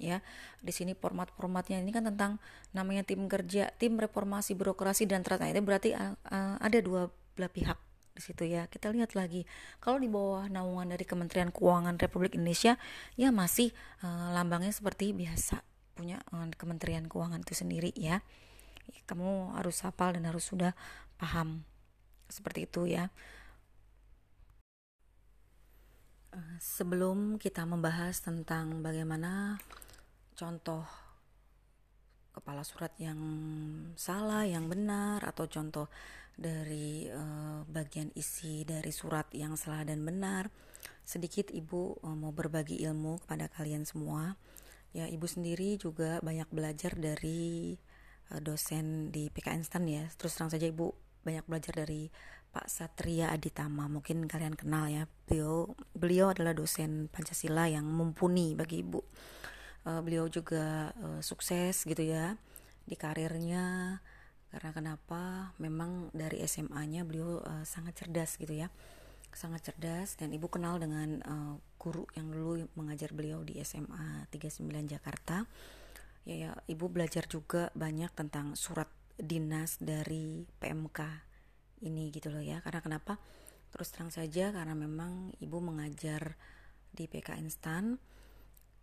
ya. Di sini format-formatnya ini kan tentang namanya tim kerja tim reformasi birokrasi dan ternyata itu berarti uh, ada dua belah pihak di situ ya. Kita lihat lagi. Kalau di bawah naungan dari Kementerian Keuangan Republik Indonesia ya masih uh, lambangnya seperti biasa. Punya uh, Kementerian Keuangan itu sendiri ya. Kamu harus hafal dan harus sudah paham seperti itu ya. Uh, sebelum kita membahas tentang bagaimana contoh kepala surat yang salah, yang benar, atau contoh dari uh, bagian isi dari surat yang salah dan benar, sedikit ibu uh, mau berbagi ilmu kepada kalian semua. Ya ibu sendiri juga banyak belajar dari uh, dosen di PKN STAN ya. Terus terang saja ibu banyak belajar dari Pak Satria Aditama mungkin kalian kenal ya. Beliau beliau adalah dosen Pancasila yang mumpuni bagi ibu. Uh, beliau juga uh, sukses gitu ya di karirnya. Karena kenapa? Memang dari SMA-nya beliau uh, sangat cerdas gitu ya. Sangat cerdas dan ibu kenal dengan uh, guru yang dulu mengajar beliau di SMA 39 Jakarta. Ya, ya ibu belajar juga banyak tentang surat dinas dari PMK ini gitu loh ya. Karena kenapa? Terus terang saja karena memang ibu mengajar di PKN STAN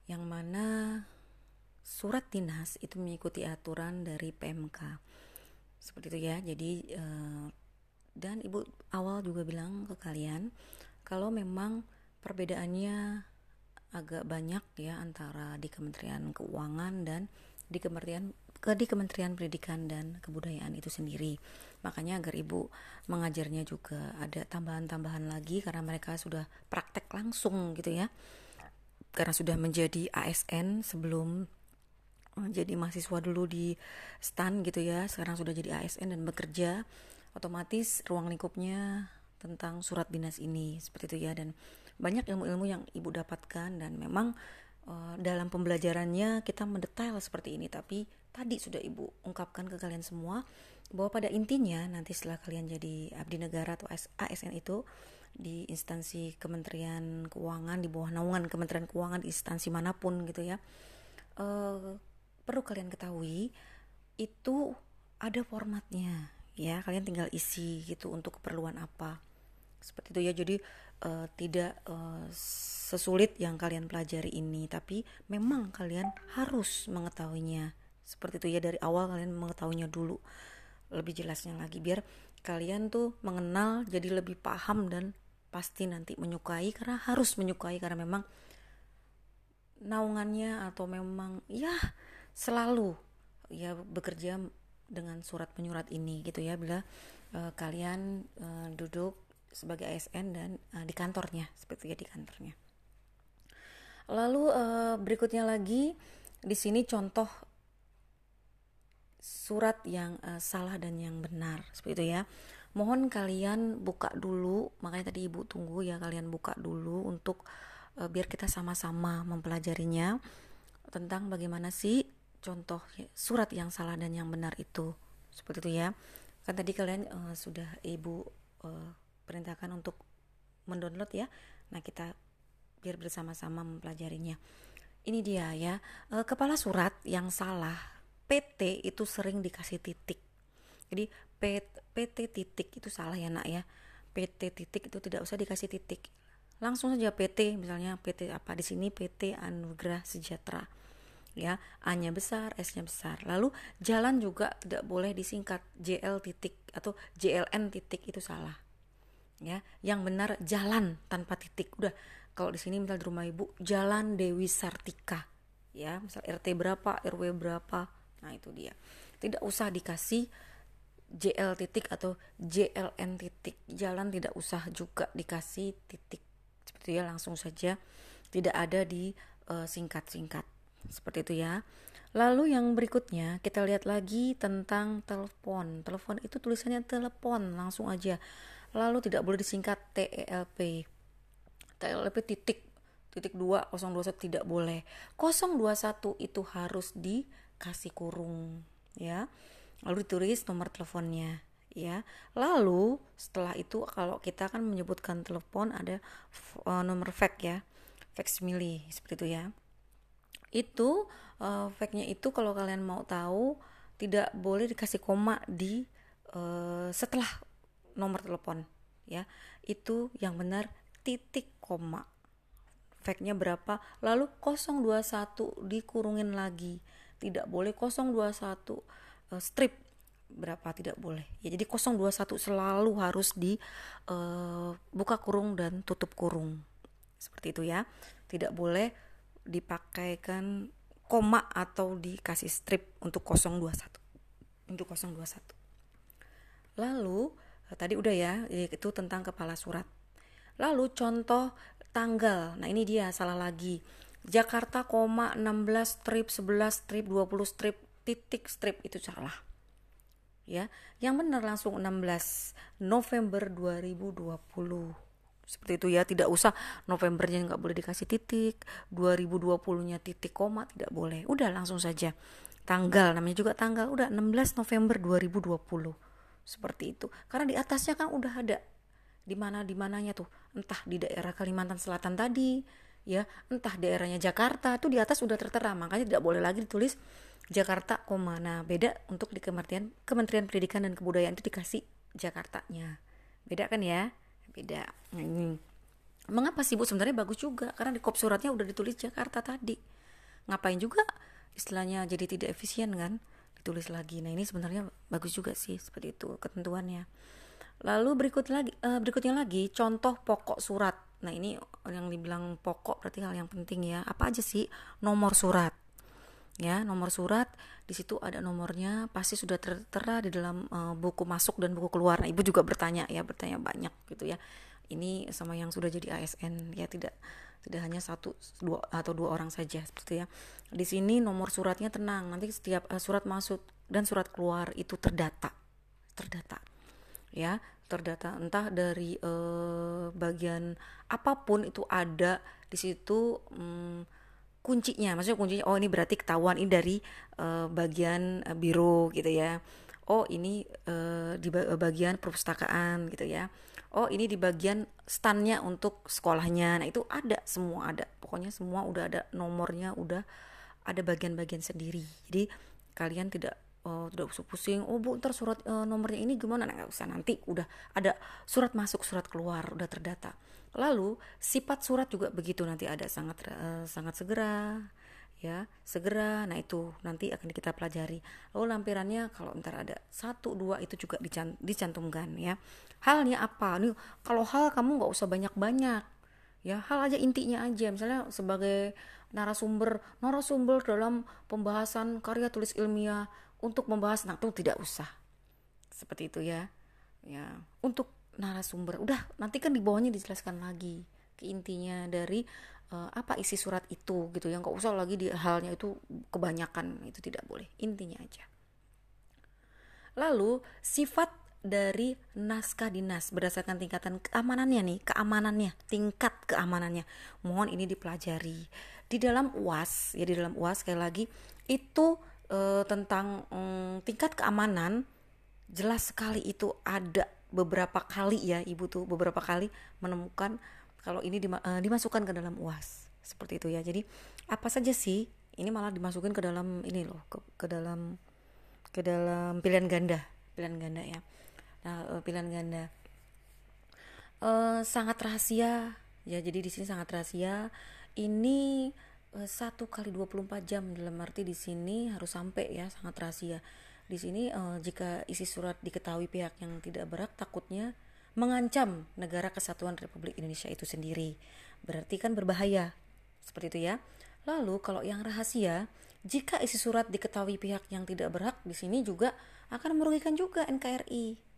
yang mana surat dinas itu mengikuti aturan dari PMK seperti itu ya. Jadi uh, dan ibu awal juga bilang ke kalian kalau memang perbedaannya agak banyak ya antara di Kementerian Keuangan dan di Kementerian ke di Kementerian Pendidikan dan Kebudayaan itu sendiri. Makanya agar ibu mengajarnya juga ada tambahan-tambahan lagi karena mereka sudah praktek langsung gitu ya. Karena sudah menjadi ASN sebelum jadi mahasiswa dulu di STAN gitu ya. Sekarang sudah jadi ASN dan bekerja otomatis ruang lingkupnya tentang surat dinas ini seperti itu ya dan banyak ilmu-ilmu yang ibu dapatkan dan memang uh, dalam pembelajarannya kita mendetail seperti ini tapi tadi sudah ibu ungkapkan ke kalian semua bahwa pada intinya nanti setelah kalian jadi abdi negara atau ASN itu di instansi Kementerian Keuangan di bawah naungan Kementerian Keuangan di instansi mana pun gitu ya uh, perlu kalian ketahui itu ada formatnya ya. Kalian tinggal isi gitu untuk keperluan apa. Seperti itu ya. Jadi uh, tidak uh, sesulit yang kalian pelajari ini. Tapi memang kalian harus mengetahuinya. Seperti itu ya. Dari awal kalian mengetahuinya dulu lebih jelasnya lagi biar kalian tuh mengenal jadi lebih paham dan pasti nanti menyukai karena harus menyukai karena memang naungannya atau memang ya selalu ya bekerja dengan surat penyurat ini gitu ya bila uh, kalian uh, duduk sebagai ASN dan uh, di kantornya seperti ya di kantornya. Lalu berikutnya lagi di sini contoh surat yang uh, salah dan yang benar seperti itu ya. Mohon kalian buka dulu, makanya tadi Ibu tunggu ya kalian buka dulu untuk uh, biar kita sama-sama mempelajarinya tentang bagaimana sih contoh surat yang salah dan yang benar itu seperti itu ya. Kan tadi kalian uh, sudah ibu uh, perintahkan untuk mendownload ya. Nah kita biar bersama-sama mempelajarinya. Ini dia ya kepala surat yang salah PT itu sering dikasih titik jadi PT titik itu salah ya nak ya PT titik itu tidak usah dikasih titik langsung saja PT misalnya PT apa di sini PT Anugerah Sejahtera ya A-nya besar, S-nya besar. Lalu jalan juga tidak boleh disingkat JL titik atau JLN titik itu salah. Ya, yang benar jalan tanpa titik. Udah kalau di sini misal di rumah ibu Jalan Dewi Sartika. Ya, misal RT berapa, RW berapa, nah itu dia. Tidak usah dikasih JL titik atau JLN titik. Jalan tidak usah juga dikasih titik. Seperti ya langsung saja. Tidak ada di uh, singkat-singkat. Seperti itu ya. Lalu yang berikutnya kita lihat lagi tentang telepon. Telepon itu tulisannya telepon langsung aja. Lalu tidak boleh disingkat TELP TELP titik. Titik 2 021 tidak boleh. 021 itu harus dikasih kurung ya. Lalu ditulis nomor teleponnya ya. Lalu setelah itu kalau kita kan menyebutkan telepon ada uh, nomor fax ya. Fax mili seperti itu ya. Itu uh, faxnya itu kalau kalian mau tahu tidak boleh dikasih koma di uh, setelah nomor telepon ya. Itu yang benar titik koma. Faxnya berapa? Lalu 021 dikurungin lagi tidak boleh 021 uh, strip. Berapa? Tidak boleh. Ya jadi 021 selalu harus di uh, buka kurung dan tutup kurung. Seperti itu ya. Tidak boleh dipakaikan koma atau dikasih strip untuk 021 untuk 021 lalu uh, tadi udah ya itu tentang kepala surat. Lalu contoh tanggal. Nah ini dia salah lagi Jakarta koma 16 strip 11 strip 20 strip titik strip itu salah. Ya yang benar langsung 16 November 2020 seperti itu ya tidak usah Novembernya nggak boleh dikasih titik 2020 nya titik koma tidak boleh. Udah langsung saja. Tanggal namanya juga tanggal udah 16 November 2020 seperti itu. Karena di atasnya kan udah ada. Di mana di mananya tuh. Entah di daerah Kalimantan Selatan tadi ya entah daerahnya Jakarta tuh di atas udah tertera makanya tidak boleh lagi ditulis Jakarta koma. Nah beda untuk di Kementerian Kementerian Pendidikan dan Kebudayaan itu dikasih Jakartanya. Beda kan ya? Beda. Ini. Mengapa sih bu? Sebenarnya bagus juga karena di kop suratnya udah ditulis Jakarta tadi. Ngapain juga istilahnya jadi tidak efisien kan? Ditulis lagi. Nah ini sebenarnya bagus juga sih seperti itu ketentuannya lalu berikut lagi uh, berikutnya lagi contoh pokok surat. Nah ini yang dibilang pokok berarti hal yang penting ya. Apa aja sih? Nomor surat. Ya nomor surat di situ ada nomornya pasti sudah tertera di dalam uh, buku masuk dan buku keluar. Nah ibu juga bertanya ya bertanya banyak gitu ya. Ini sama yang sudah jadi ASN ya tidak tidak hanya satu dua atau dua orang saja seperti ya. Di sini nomor suratnya tenang nanti setiap uh, surat masuk dan surat keluar itu terdata terdata ya terdata entah dari uh, bagian apa pun itu ada di situ um, kuncinya. Maksudnya kuncinya oh ini berarti ketahuan ini dari uh, bagian uh, biro gitu ya. Oh ini uh, di bagian perpustakaan gitu ya. Oh ini di bagian standnya untuk sekolahnya. Nah itu ada semua ada. Pokoknya semua udah ada nomornya udah ada bagian-bagian sendiri. Jadi kalian tidak oh, tidak usah pusing. Oh bu ntar surat uh, nomornya ini gimana? Nah, nggak usah. Nanti udah ada surat masuk surat keluar udah terdata. Lalu sifat surat juga begitu nanti ada. Sangat uh, sangat segera ya segera. Nah itu nanti akan kita pelajari. Lalu lampirannya kalau ntar ada satu dua itu juga dicantumkan ya. Halnya apa? Nih kalau hal kamu nggak usah banyak banyak ya. Hal aja intinya aja. Misalnya sebagai narasumber narasumber dalam pembahasan karya tulis ilmiah untuk membahas itu tidak usah. Seperti itu ya. Ya untuk narasumber. Udah nanti kan di bawahnya dijelaskan lagi ke intinya dari uh, apa isi surat itu gitu yang nggak usah lagi di halnya itu kebanyakan itu tidak boleh. Intinya aja. Lalu sifat dari naskah dinas berdasarkan tingkatan keamanannya nih keamanannya tingkat keamanannya. Mohon ini dipelajari. Di dalam uas ya di dalam uas sekali lagi itu e, tentang mm, tingkat keamanan jelas sekali itu ada beberapa kali ya ibu tuh beberapa kali menemukan kalau ini dima, uh, dimasukkan ke dalam uas. Seperti itu ya. Jadi apa saja sih ini malah dimasukin ke dalam ini loh ke, ke dalam ke dalam pilihan ganda pilihan ganda ya. Nah uh, pilihan ganda. Uh, sangat rahasia. Ya jadi di sini sangat rahasia. Ini satu kali 24 jam dalam arti di sini harus sampai ya sangat rahasia di sini uh, jika isi surat diketahui pihak yang tidak berhak takutnya mengancam negara kesatuan Republik Indonesia itu sendiri. Berarti kan berbahaya. Seperti itu ya. Lalu kalau yang rahasia jika isi surat diketahui pihak yang tidak berhak di sini juga akan merugikan juga NKRI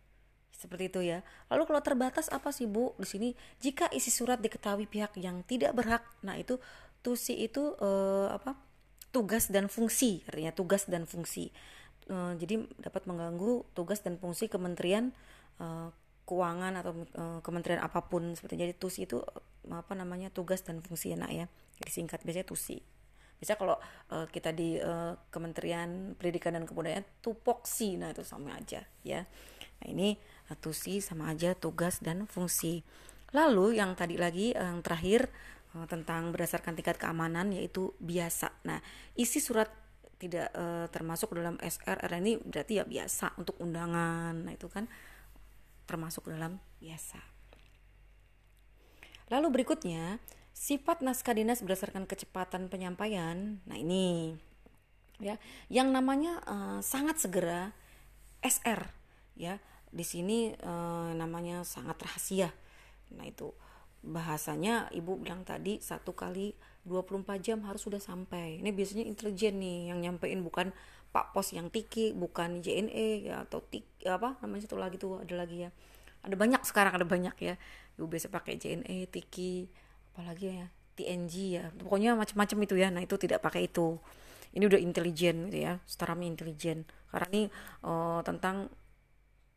seperti itu ya. Lalu kalau terbatas apa sih Bu di sini? Jika isi surat diketahui pihak yang tidak berhak, nah itu tusi itu uh, apa? Tugas dan fungsi, artinya tugas dan fungsi. Uh, jadi dapat mengganggu tugas dan fungsi Kementerian uh, Keuangan atau uh, Kementerian apa pun seperti jadi tusi itu apa namanya tugas dan fungsi enak ya. Disingkat biasanya tusi. Bisa kalau uh, kita di uh, Kementerian Pendidikan dan Kebudayaan tupoksi, nah itu sama aja ya. Nah ini tusi sama aja tugas dan fungsi. Lalu yang tadi lagi yang terakhir tentang berdasarkan tingkat keamanan yaitu biasa. Nah, isi surat tidak e, termasuk dalam SRR ini berarti ya biasa untuk undangan. Nah, itu kan termasuk dalam biasa. Lalu berikutnya, sifat naskah dinas berdasarkan kecepatan penyampaian. Nah, ini ya, yang namanya e, sangat segera SR ya di sini e, namanya sangat rahasia nah itu bahasanya ibu bilang tadi satu kali 24 jam harus sudah sampai. Ini biasanya intelijen nih yang nyampein bukan pak pos yang tiki bukan JNE ya atau tik apa namanya satu lagi tuh ada lagi ya. Ada banyak sekarang ada banyak ya. Ibu biasa pakai JNE tiki apalagi ya TNG ya. Pokoknya macam-macam itu ya. Nah itu tidak pakai itu. Ini udah intelijen gitu ya setaranya intelijen. Karena ini uh, tentang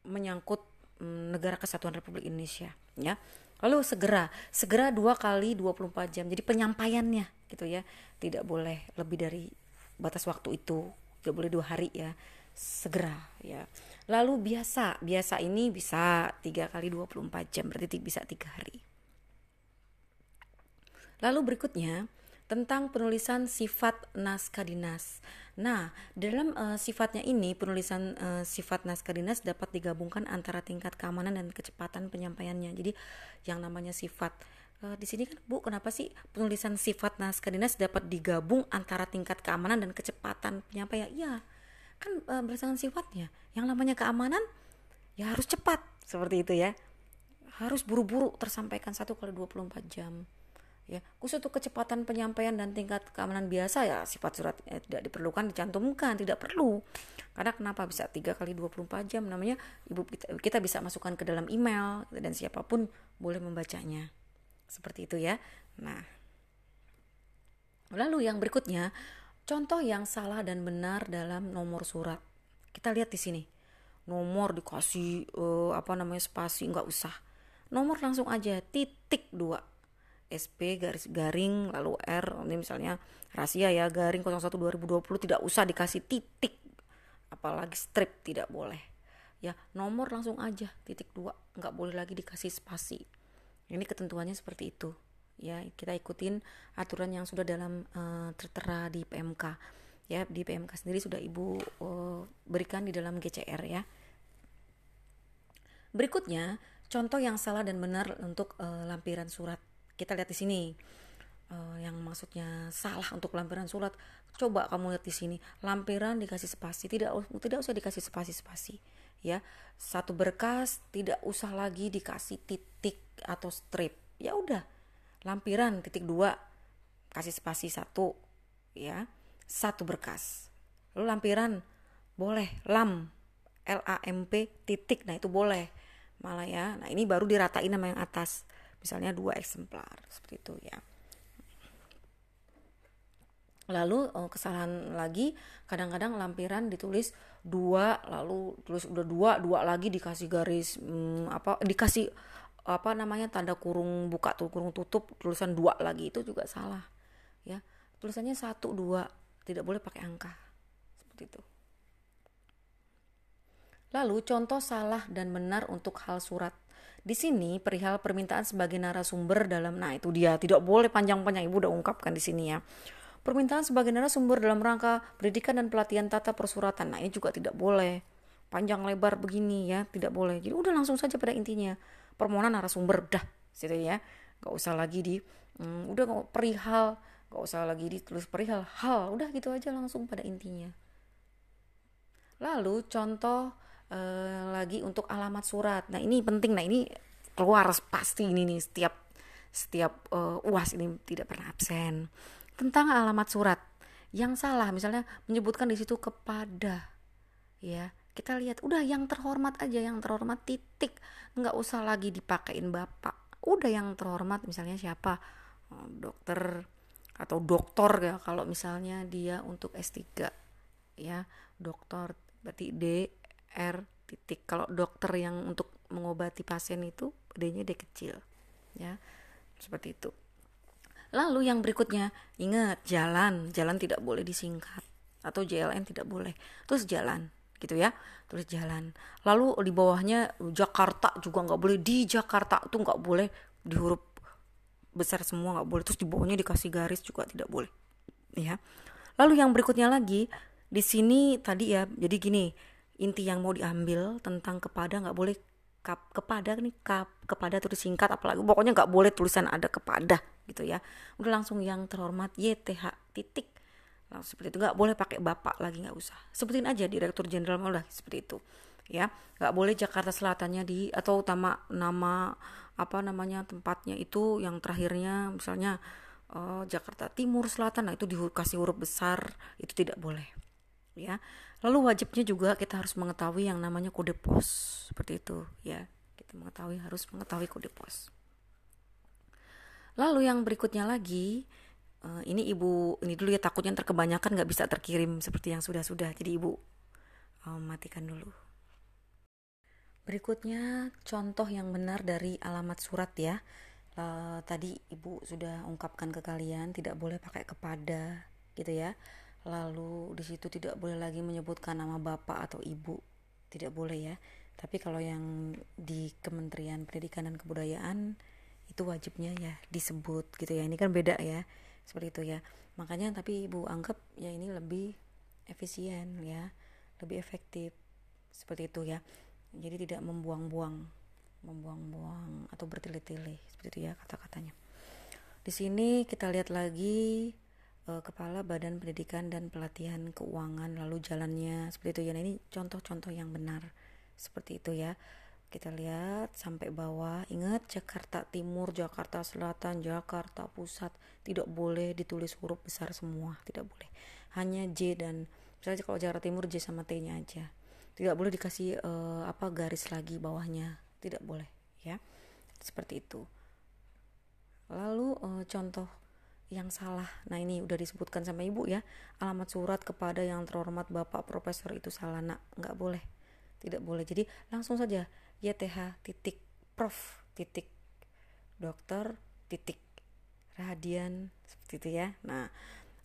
menyangkut mm, negara kesatuan Republik Indonesia ya lalu segera segera dua kali 24 jam. Jadi penyampaiannya gitu ya. Tidak boleh lebih dari batas waktu itu. Tidak boleh dua hari ya. Segera ya. Lalu biasa biasa ini bisa tiga kali 24 jam. Berarti bisa tiga hari. Lalu berikutnya tentang penulisan sifat naskah dinas. Nah, dalam uh, sifatnya ini penulisan uh, sifat naskah dinas dapat digabungkan antara tingkat keamanan dan kecepatan penyampaiannya. Jadi yang namanya sifat uh, di sini kan Bu, kenapa sih penulisan sifat naskah dinas dapat digabung antara tingkat keamanan dan kecepatan penyampaian? Ya, kan uh, berdasarkan sifatnya. Yang namanya keamanan ya harus cepat seperti itu ya. Harus buru-buru tersampaikan satu kali 24 jam ya khusus untuk kecepatan penyampaian dan tingkat keamanan biasa ya sifat surat eh, tidak diperlukan dicantumkan tidak perlu. Karena kenapa bisa tiga kali 24 jam? Namanya ibu kita, kita bisa masukkan ke dalam email dan siapa pun boleh membacanya. Seperti itu ya. Nah. Lalu yang berikutnya contoh yang salah dan benar dalam nomor surat. Kita lihat di sini. Nomor dikasih uh, apa namanya spasi nggak usah. Nomor langsung aja titik dua SP garis garing lalu R ini misalnya rahasia ya garing 01 2020 tidak usah dikasih titik apalagi strip tidak boleh. Ya nomor langsung aja titik dua nggak boleh lagi dikasih spasi. Ini ketentuannya seperti itu. Ya kita ikutin aturan yang sudah dalam uh, tertera di PMK ya di PMK sendiri sudah ibu uh, berikan di dalam GCR ya. Berikutnya contoh yang salah dan benar untuk uh, lampiran surat kita lihat di sini. Uh, yang maksudnya salah untuk lampiran surat coba kamu lihat di sini. Lampiran dikasih spasi tidak tidak usah dikasih spasi-spasi ya. Satu berkas tidak usah lagi dikasih titik atau strip. Ya udah lampiran titik dua kasih spasi satu ya. Satu berkas. Lalu lampiran boleh lam L A M P titik. Nah itu boleh. Malah ya nah ini baru diratain sama yang atas misalnya dua eksemplar seperti itu ya. Lalu oh, kesalahan lagi kadang-kadang lampiran ditulis dua lalu tulis udah dua dua lagi dikasih garis hmm, apa dikasih apa namanya tanda kurung buka tuh kurung tutup tulisan dua lagi itu juga salah ya. Tulisannya satu dua tidak boleh pakai angka seperti itu. Lalu contoh salah dan benar untuk hal surat di sini perihal permintaan sebagai narasumber dalam nah itu dia tidak boleh panjang-panjang ibu udah ungkapkan di sini ya. Permintaan sebagai narasumber dalam rangka pendidikan dan pelatihan tata persuratan. Nah, ini juga tidak boleh. Panjang lebar begini ya, tidak boleh. Jadi udah langsung saja pada intinya. Permohonan narasumber udah, situ ya. Gak usah lagi di hmm, udah gak perihal, gak usah lagi ditulis perihal hal, udah gitu aja langsung pada intinya. Lalu contoh uh, lagi untuk alamat surat. Nah ini penting. Nah ini keluar pasti ini nih setiap setiap uh, uas ini tidak pernah absen. Tentang alamat surat. yang salah misalnya menyebutkan di situ kepada ya. Kita lihat udah yang terhormat aja yang terhormat titik. Nggak usah lagi dipakein bapak. Udah yang terhormat misalnya siapa? Oh, dokter atau doktor ya. Kalau misalnya dia untuk S3 ya. Dokter berarti D R titik. Kalau dokter yang untuk mengobati pasien itu D-nya D kecil ya. Seperti itu. Lalu yang berikutnya ingat jalan. Jalan tidak boleh disingkat. Atau JLN tidak boleh. Terus jalan gitu ya. Tulis jalan. Lalu di bawahnya Jakarta juga nggak boleh. Di Jakarta tuh nggak boleh. Di huruf besar semua nggak boleh. Terus di bawahnya dikasih garis juga tidak boleh ya. Lalu yang berikutnya lagi di sini tadi ya jadi gini inti yang mau diambil tentang kepada nggak boleh kap, kepada nih kap, kepada tulis singkat apalagi pokoknya nggak boleh tulisan ada kepada gitu ya udah langsung yang terhormat YTH titik Nah, seperti itu nggak boleh pakai bapak lagi nggak usah. Sebutin aja direktur jenderal malah seperti itu. Ya, nggak boleh Jakarta Selatannya di atau utama nama apa namanya tempatnya itu yang terakhirnya misalnya uh, Jakarta Timur Selatan, nah itu dikasih huruf besar itu tidak boleh. Ya, lalu wajibnya juga kita harus mengetahui yang namanya kode pos. Seperti itu ya. Kita mengetahui harus mengetahui kode pos. Lalu yang berikutnya lagi uh, ini ibu ini dulu ya takutnya terkebanyakan nggak bisa terkirim seperti yang sudah-sudah. Jadi ibu um, matikan dulu. Berikutnya contoh yang benar dari alamat surat ya. Uh, tadi ibu sudah ungkapkan ke kalian tidak boleh pakai kepada gitu ya lalu di situ tidak boleh lagi menyebutkan nama bapak atau ibu. Tidak boleh ya. Tapi kalau yang di Kementerian Pendidikan dan Kebudayaan itu wajibnya ya disebut gitu ya. Ini kan beda ya seperti itu ya. Makanya tapi ibu anggap ya ini lebih efisien ya lebih efektif seperti itu ya. Jadi tidak membuang-buang membuang-buang atau bertele-tele seperti itu ya kata-katanya. Di sini kita lihat lagi eh, kepala Badan Pendidikan dan Pelatihan Keuangan lalu jalannya seperti itu ya. Nah, ini contoh-contoh yang benar seperti itu ya. Kita lihat sampai bawah. Ingat Jakarta Timur Jakarta Selatan Jakarta Pusat tidak boleh ditulis huruf besar semua tidak boleh. Hanya J dan misalnya kalau Jakarta Timur J sama T nya aja. Tidak boleh dikasih uh, apa garis lagi bawahnya. Tidak boleh ya. Seperti itu. Lalu uh, contoh yang salah. Nah ini udah disebutkan sama ibu ya. Alamat surat kepada yang terhormat bapak profesor itu salah nak. Nggak boleh. Tidak boleh. Jadi langsung saja. YTH titik prof titik dokter titik radian seperti itu ya. Nah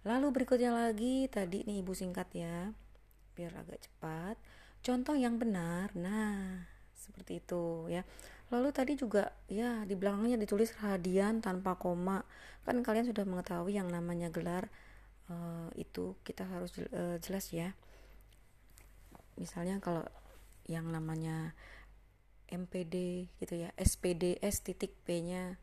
lalu berikutnya lagi. Tadi nih ibu singkat ya biar agak cepat. Contoh yang benar. Nah seperti itu ya lalu tadi juga ya di belakangnya ditulis radian tanpa koma. Kan kalian sudah mengetahui yang namanya gelar uh, itu kita harus uh, jelas ya. Misalnya kalau yang namanya MPD gitu ya SPD S titik P nya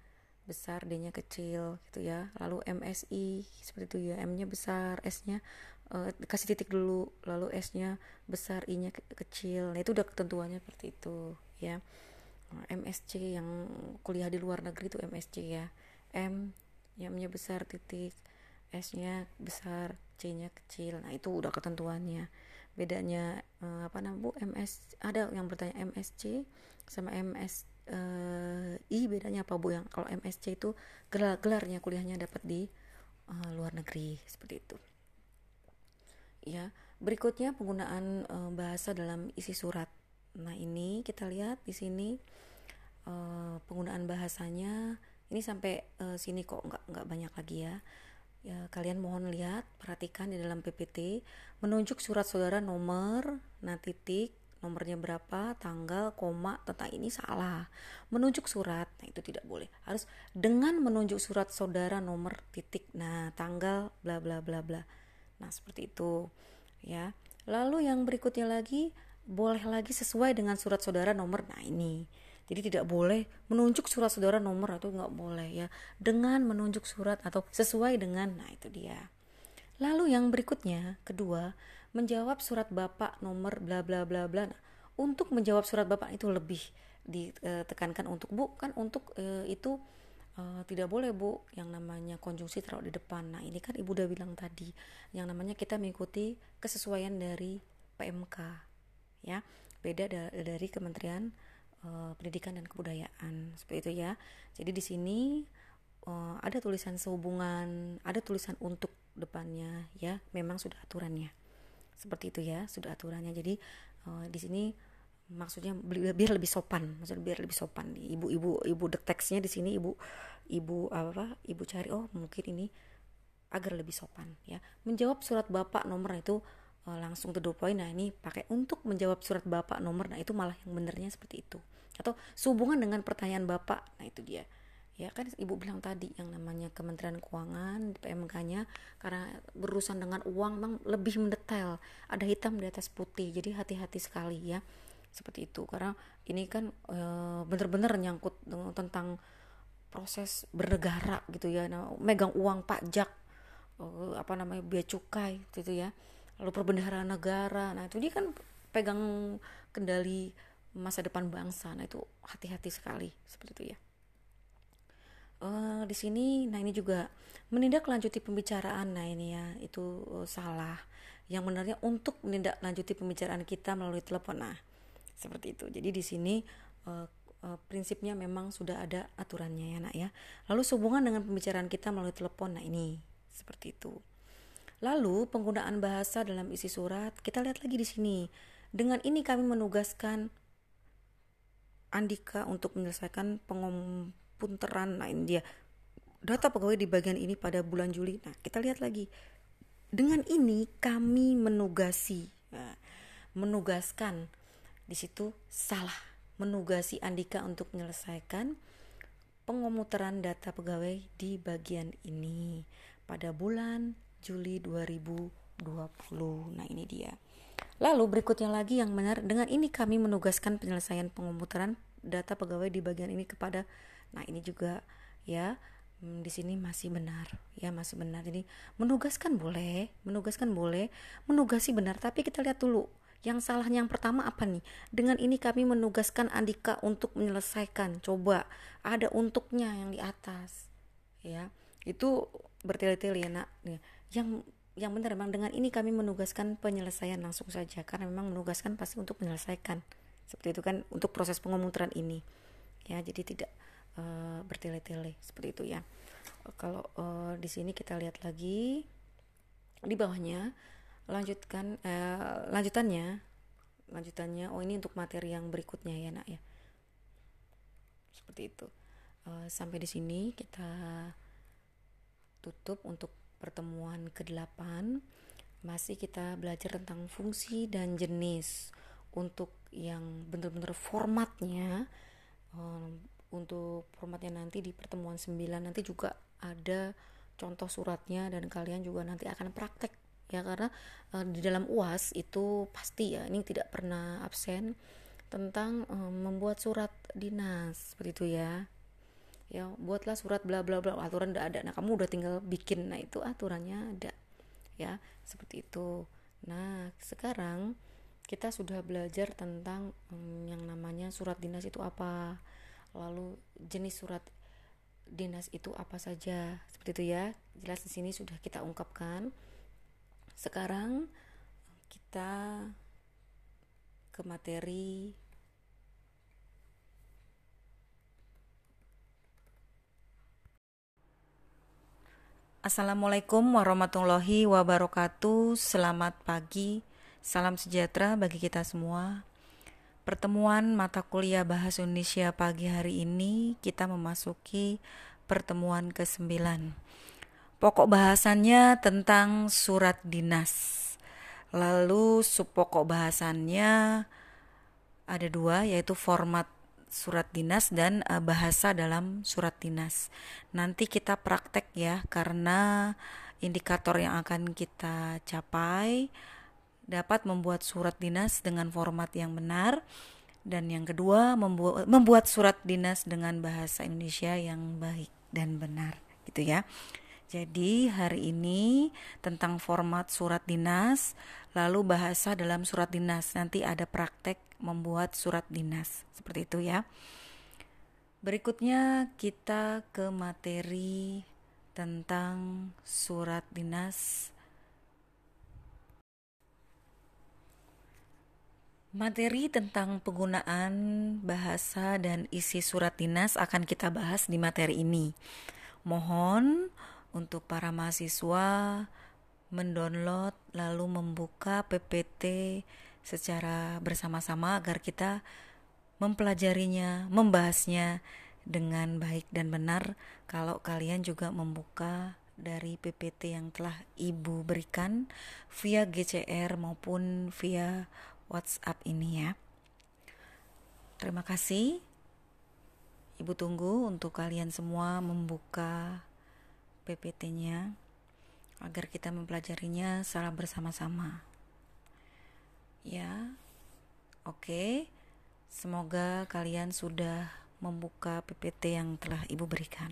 besar D nya kecil gitu ya. Lalu MSI seperti itu ya M nya besar S nya uh, kasih titik dulu lalu S nya besar I nya ke kecil. Nah itu udah ketentuannya seperti itu ya MSC yang kuliah di luar negeri itu MSC ya. M M nya besar titik. S nya besar C nya kecil. Nah itu udah ketentuannya. Bedanya uh, apa namanya Bu? MS ada yang bertanya MSC sama MS uh, I bedanya apa Bu? Yang kalau MSC itu gelar gelarnya kuliahnya dapat di uh, luar negeri. Seperti itu. Ya berikutnya penggunaan uh, bahasa dalam isi surat nah ini kita lihat di sini uh, penggunaan bahasanya ini sampai uh, sini kok nggak nggak banyak lagi ya ya kalian mohon lihat perhatikan di dalam PPT menunjuk surat saudara nomor nah titik nomornya berapa, tanggal, koma, tentang ini salah. Menunjuk surat, nah itu tidak boleh. Harus dengan menunjuk surat saudara nomor titik, nah tanggal, bla bla bla bla. Nah seperti itu, ya. Lalu yang berikutnya lagi, boleh lagi sesuai dengan surat saudara nomor, nah ini. Jadi tidak boleh menunjuk surat saudara nomor itu nggak boleh ya. Dengan menunjuk surat atau sesuai dengan, nah itu dia. Lalu yang berikutnya, kedua, menjawab surat bapak nomor bla bla bla bla nah, untuk menjawab surat bapak itu lebih ditekankan untuk bu kan untuk e, itu uh, tidak boleh bu yang namanya konjungsi taruh di depan nah ini kan ibu udah bilang tadi yang namanya kita mengikuti kesesuaian dari PMK ya. Beda da dari Kementerian uh, Pendidikan dan Kebudayaan seperti itu ya. Jadi di sini uh, ada tulisan sehubungan ada tulisan untuk depannya ya memang sudah aturannya. Seperti itu ya sudah aturannya. Jadi uh, di sini maksudnya biar lebih sopan maksudnya biar lebih sopan. Ibu-ibu ibu deteksnya di sini ibu ibu apa ibu cari oh mungkin ini agar lebih sopan ya. Menjawab surat bapak nomor itu uh, langsung to the point nah ini pakai untuk menjawab surat bapak nomor nah itu malah yang benernya seperti itu. Atau sehubungan dengan pertanyaan bapak nah itu dia. Ya kan ibu bilang tadi yang namanya Kementerian Keuangan PMK-nya karena berurusan dengan uang memang lebih mendetail. Ada hitam di atas putih jadi hati-hati sekali ya. Seperti itu karena ini kan e, bener-bener nyangkut tentang proses bernegara gitu ya. Nah, megang uang pajak e, apa namanya biaya cukai gitu ya lalu perbendaharaan negara. Nah itu dia kan pegang kendali masa depan bangsa. Nah itu hati-hati sekali seperti itu ya. Uh, di sini nah ini juga menindaklanjuti pembicaraan. Nah ini ya itu uh, salah. Yang benarnya untuk menindaklanjuti pembicaraan kita melalui telepon. Nah seperti itu. Jadi di sini uh, prinsipnya memang sudah ada aturannya ya nak ya. Lalu sehubungan dengan pembicaraan kita melalui telepon. Nah ini seperti itu lalu penggunaan bahasa dalam isi surat kita lihat lagi di sini. Dengan ini kami menugaskan Andika untuk menyelesaikan pengompunteran nah ini dia. Data pegawai di bagian ini pada bulan Juli. Nah kita lihat lagi. Dengan ini kami menugasi nah, menugaskan di situ salah. Menugasi Andika untuk menyelesaikan pengomuteran data pegawai di bagian ini. Pada bulan Juli 2020. Nah, ini dia. Lalu berikutnya lagi yang benar, dengan ini kami menugaskan penyelesaian pengomuteran data pegawai di bagian ini kepada Nah, ini juga ya hmm, di sini masih benar ya masih benar jadi menugaskan boleh menugaskan boleh menugasi benar tapi kita lihat dulu yang salahnya yang pertama apa nih? Dengan ini kami menugaskan Andika untuk menyelesaikan. Coba ada untuknya yang di atas. Ya. Itu bertele-tele ya, Nak. Ya. Yang yang benar memang dengan ini kami menugaskan penyelesaian langsung saja karena memang menugaskan pasti untuk menyelesaikan. Seperti itu kan untuk proses pengomuteran ini. Ya, jadi tidak uh, bertele-tele seperti itu ya. Kalau uh, di sini kita lihat lagi di bawahnya lanjutkan eh, lanjutannya lanjutannya oh ini untuk materi yang berikutnya ya nak ya seperti itu eh, sampai di sini kita tutup untuk pertemuan ke-8 masih kita belajar tentang fungsi dan jenis untuk yang benar-benar formatnya um, untuk formatnya nanti di pertemuan 9 nanti juga ada contoh suratnya dan kalian juga nanti akan praktek ya karena uh, di dalam UAS itu pasti ya ini tidak pernah absen tentang um, membuat surat dinas seperti itu ya ya buatlah surat bla bla bla aturan udah ada. Nah kamu udah tinggal bikin. Nah itu aturannya ada. Ya seperti itu. Nah sekarang kita sudah belajar tentang um, yang namanya surat dinas itu apa. Lalu jenis surat dinas itu apa saja. Seperti itu ya. Jelas di sini sudah kita ungkapkan. Sekarang kita ke materi Assalamualaikum warahmatullahi wabarakatuh. Selamat pagi, salam sejahtera bagi kita semua. Pertemuan mata kuliah Bahasa Indonesia pagi hari ini kita memasuki pertemuan ke-9. Pokok bahasannya tentang surat dinas. Lalu subpokok bahasannya ada dua yaitu format surat dinas dan uh, bahasa dalam surat dinas. Nanti kita praktek ya karena indikator yang akan kita capai dapat membuat surat dinas dengan format yang benar dan yang kedua membuat membuat surat dinas dengan bahasa Indonesia yang baik dan benar gitu ya. Jadi hari ini tentang format surat dinas, lalu bahasa dalam surat dinas. Nanti ada praktek membuat surat dinas. Seperti itu ya. Berikutnya kita ke materi tentang surat dinas. Materi tentang penggunaan bahasa dan isi surat dinas akan kita bahas di materi ini. Mohon untuk para mahasiswa mendownload lalu membuka PPT secara bersama-sama agar kita mempelajarinya, membahasnya dengan baik dan benar. Kalau kalian juga membuka dari PPT yang telah Ibu berikan via GCR maupun via WhatsApp ini ya. Terima kasih. Ibu tunggu untuk kalian semua membuka PPT-nya agar kita mempelajarinya secara bersama-sama. Ya. Oke. Semoga kalian sudah membuka PPT yang telah Ibu berikan.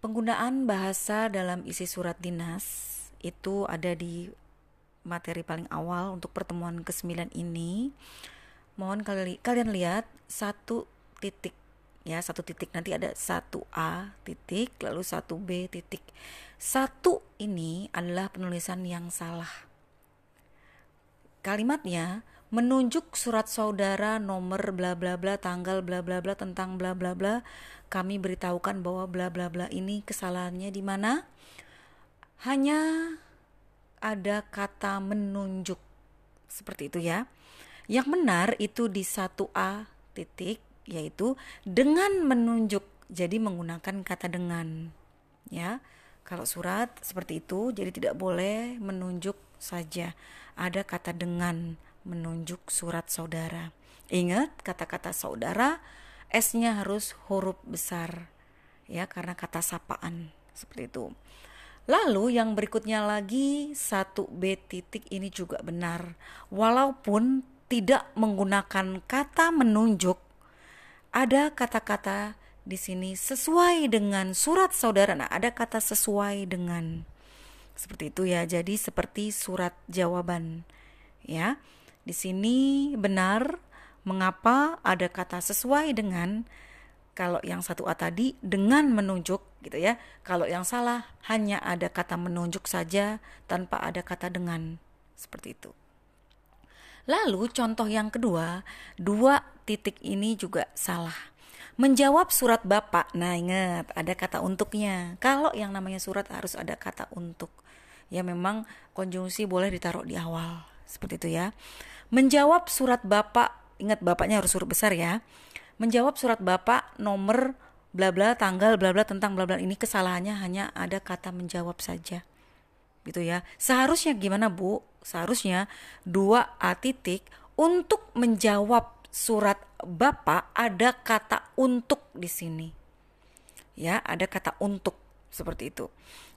Penggunaan bahasa dalam isi surat dinas itu ada di materi paling awal untuk pertemuan ke-9 ini. Mohon kali, kalian lihat satu titik ya, satu titik nanti ada satu A titik lalu satu B titik. Satu ini adalah penulisan yang salah Kalimatnya menunjuk surat saudara nomor bla bla bla tanggal bla bla bla tentang bla bla bla. Kami beritahukan bahwa bla bla bla ini kesalahannya di mana? Hanya ada kata menunjuk. Seperti itu ya. Yang benar itu di satu a titik yaitu dengan menunjuk jadi menggunakan kata dengan. Ya kalau surat seperti itu jadi tidak boleh menunjuk saja ada kata dengan menunjuk surat saudara. Ingat kata-kata saudara S-nya harus huruf besar ya karena kata sapaan seperti itu. Lalu yang berikutnya lagi satu B titik ini juga benar. Walaupun tidak menggunakan kata menunjuk, ada kata-kata di sini sesuai dengan surat saudara. Nah, ada kata sesuai dengan. Seperti itu ya. Jadi seperti surat jawaban. Ya. Di sini benar mengapa ada kata sesuai dengan kalau yang satu A tadi dengan menunjuk gitu ya. Kalau yang salah hanya ada kata menunjuk saja tanpa ada kata dengan. Seperti itu. Lalu contoh yang kedua, dua titik ini juga salah. Menjawab surat Bapak. Nah, ingat ada kata untuknya. Kalau yang namanya surat harus ada kata untuk ya memang konjungsi boleh ditaruh di awal. Seperti itu ya. Menjawab surat bapak ingat bapaknya harus huruf besar ya. Menjawab surat bapak nomor bla bla tanggal bla bla tentang bla bla ini kesalahannya hanya ada kata menjawab saja. Gitu ya. Seharusnya gimana bu? Seharusnya dua a titik untuk menjawab surat bapak ada kata untuk di sini. Ya ada kata untuk seperti itu.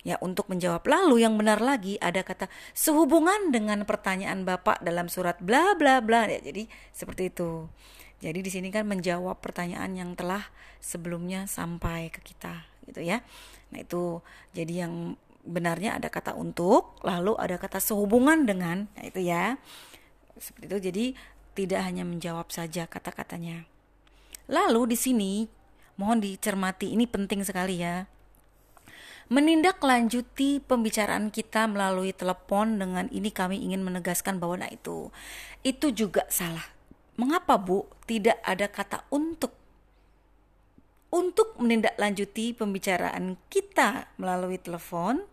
Ya, untuk menjawab lalu yang benar lagi ada kata sehubungan dengan pertanyaan Bapak dalam surat bla bla bla. Ya, jadi seperti itu. Jadi di sini kan menjawab pertanyaan yang telah sebelumnya sampai ke kita gitu ya. Nah, itu jadi yang benarnya ada kata untuk, lalu ada kata sehubungan dengan. Nah, itu ya. Seperti itu. Jadi tidak hanya menjawab saja kata-katanya. Lalu di sini mohon dicermati ini penting sekali ya menindaklanjuti pembicaraan kita melalui telepon dengan ini kami ingin menegaskan bahwa nah itu itu juga salah. Mengapa Bu tidak ada kata untuk untuk menindaklanjuti pembicaraan kita melalui telepon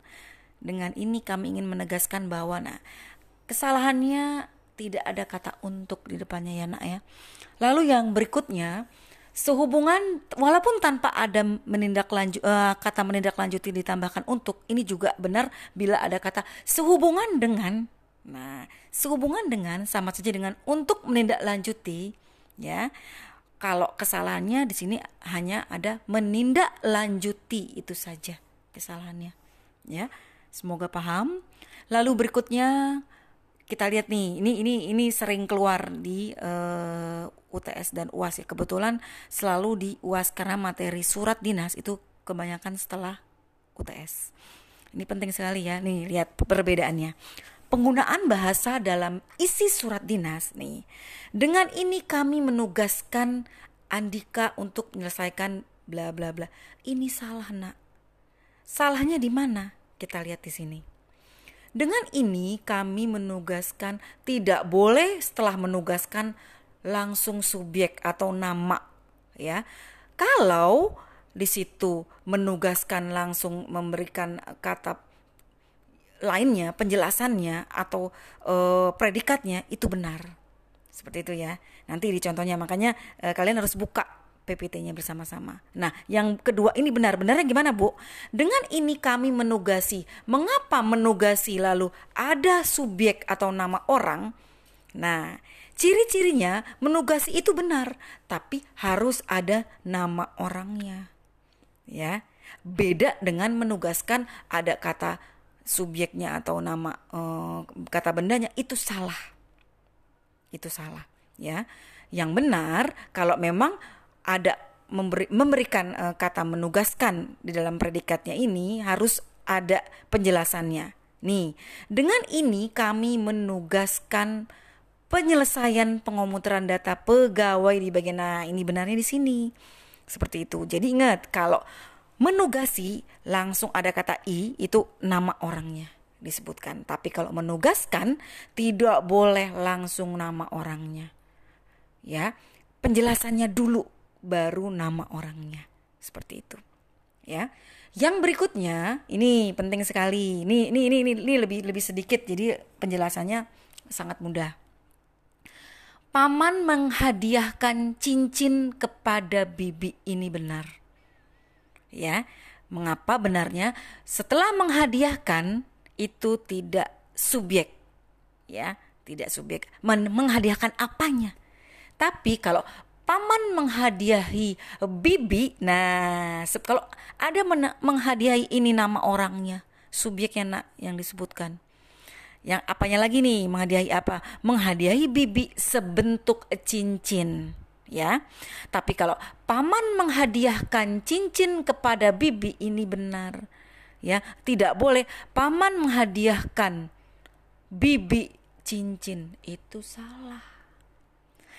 dengan ini kami ingin menegaskan bahwa nah kesalahannya tidak ada kata untuk di depannya ya nak ya. Lalu yang berikutnya sehubungan walaupun tanpa ada menindaklanjut uh, kata menindaklanjuti ditambahkan untuk ini juga benar bila ada kata sehubungan dengan nah sehubungan dengan sama saja dengan untuk menindaklanjuti ya. Kalau kesalahannya di sini hanya ada menindaklanjuti itu saja kesalahannya ya. Semoga paham. Lalu berikutnya kita lihat nih ini ini ini sering keluar di uh, eh, UTS dan UAS ya kebetulan selalu di UAS karena materi surat dinas itu kebanyakan setelah UTS ini penting sekali ya nih lihat perbedaannya penggunaan bahasa dalam isi surat dinas nih dengan ini kami menugaskan Andika untuk menyelesaikan bla bla bla. Ini salah, Nak. Salahnya di mana? Kita lihat di sini. Dengan ini kami menugaskan tidak boleh setelah menugaskan langsung subjek atau nama ya. Kalau di situ menugaskan langsung memberikan kata lainnya, penjelasannya atau e, predikatnya itu benar. Seperti itu ya. Nanti di contohnya makanya e, kalian harus buka PPT-nya bersama-sama. Nah, yang kedua ini benar-benarnya gimana, Bu? Dengan ini kami menugasi. Mengapa menugasi lalu ada subjek atau nama orang? Nah, ciri-cirinya menugasi itu benar, tapi harus ada nama orangnya. Ya. Beda dengan menugaskan ada kata subjeknya atau nama uh, kata bendanya itu salah. Itu salah, ya. Yang benar kalau memang ada memberi, memberikan uh, kata menugaskan di dalam predikatnya ini harus ada penjelasannya. Nih, dengan ini kami menugaskan penyelesaian pengomutaran data pegawai di bagian nah ini benarnya di sini. Seperti itu. Jadi ingat kalau menugasi langsung ada kata i itu nama orangnya disebutkan. Tapi kalau menugaskan tidak boleh langsung nama orangnya. Ya, penjelasannya dulu baru nama orangnya. Seperti itu. Ya. Yang berikutnya ini penting sekali. Ini ini ini ini, ini lebih lebih sedikit jadi penjelasannya sangat mudah. Paman menghadiahkan cincin kepada bibi ini benar. Ya. Mengapa benarnya? Setelah menghadiahkan itu tidak subjek. Ya, tidak subjek. Men menghadiahkan apanya? Tapi kalau paman menghadiahi bibi nah kalau ada menghadiahi ini nama orangnya subjeknya nak yang disebutkan yang apanya lagi nih menghadiahi apa menghadiahi bibi sebentuk cincin ya tapi kalau paman menghadiahkan cincin kepada bibi ini benar ya tidak boleh paman menghadiahkan bibi cincin itu salah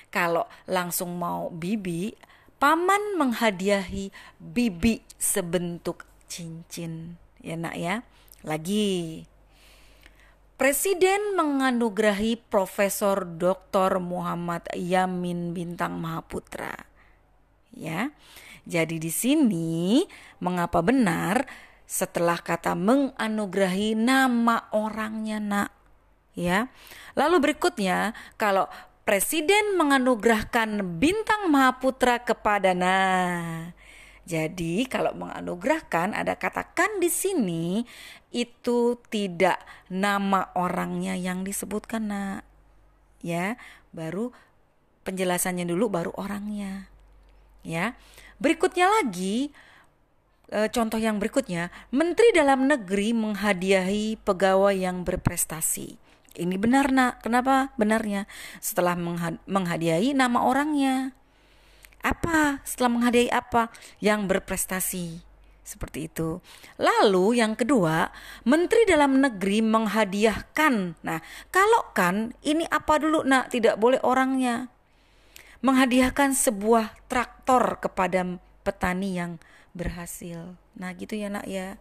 kalau langsung mau bibi, paman menghadiahi bibi sebentuk cincin. Ya nak ya. Lagi. Presiden menganugerahi Profesor Dr. Muhammad Yamin Bintang Mahaputra. Ya. Jadi di sini mengapa benar setelah kata menganugerahi nama orangnya nak ya. Lalu berikutnya kalau Presiden menganugerahkan bintang Mahaputra kepada nah. Jadi kalau menganugerahkan ada katakan di sini itu tidak nama orangnya yang disebutkan nak. Ya, baru penjelasannya dulu baru orangnya. Ya. Berikutnya lagi e, contoh yang berikutnya, Menteri Dalam Negeri menghadiahi pegawai yang berprestasi. Ini benar nak, kenapa benarnya? Setelah menghadiahi nama orangnya. Apa? Setelah menghadiahi apa? Yang berprestasi. Seperti itu. Lalu yang kedua, Menteri Dalam Negeri menghadiahkan. Nah, kalau kan ini apa dulu nak? Tidak boleh orangnya. Menghadiahkan sebuah traktor kepada petani yang berhasil. Nah, gitu ya nak ya.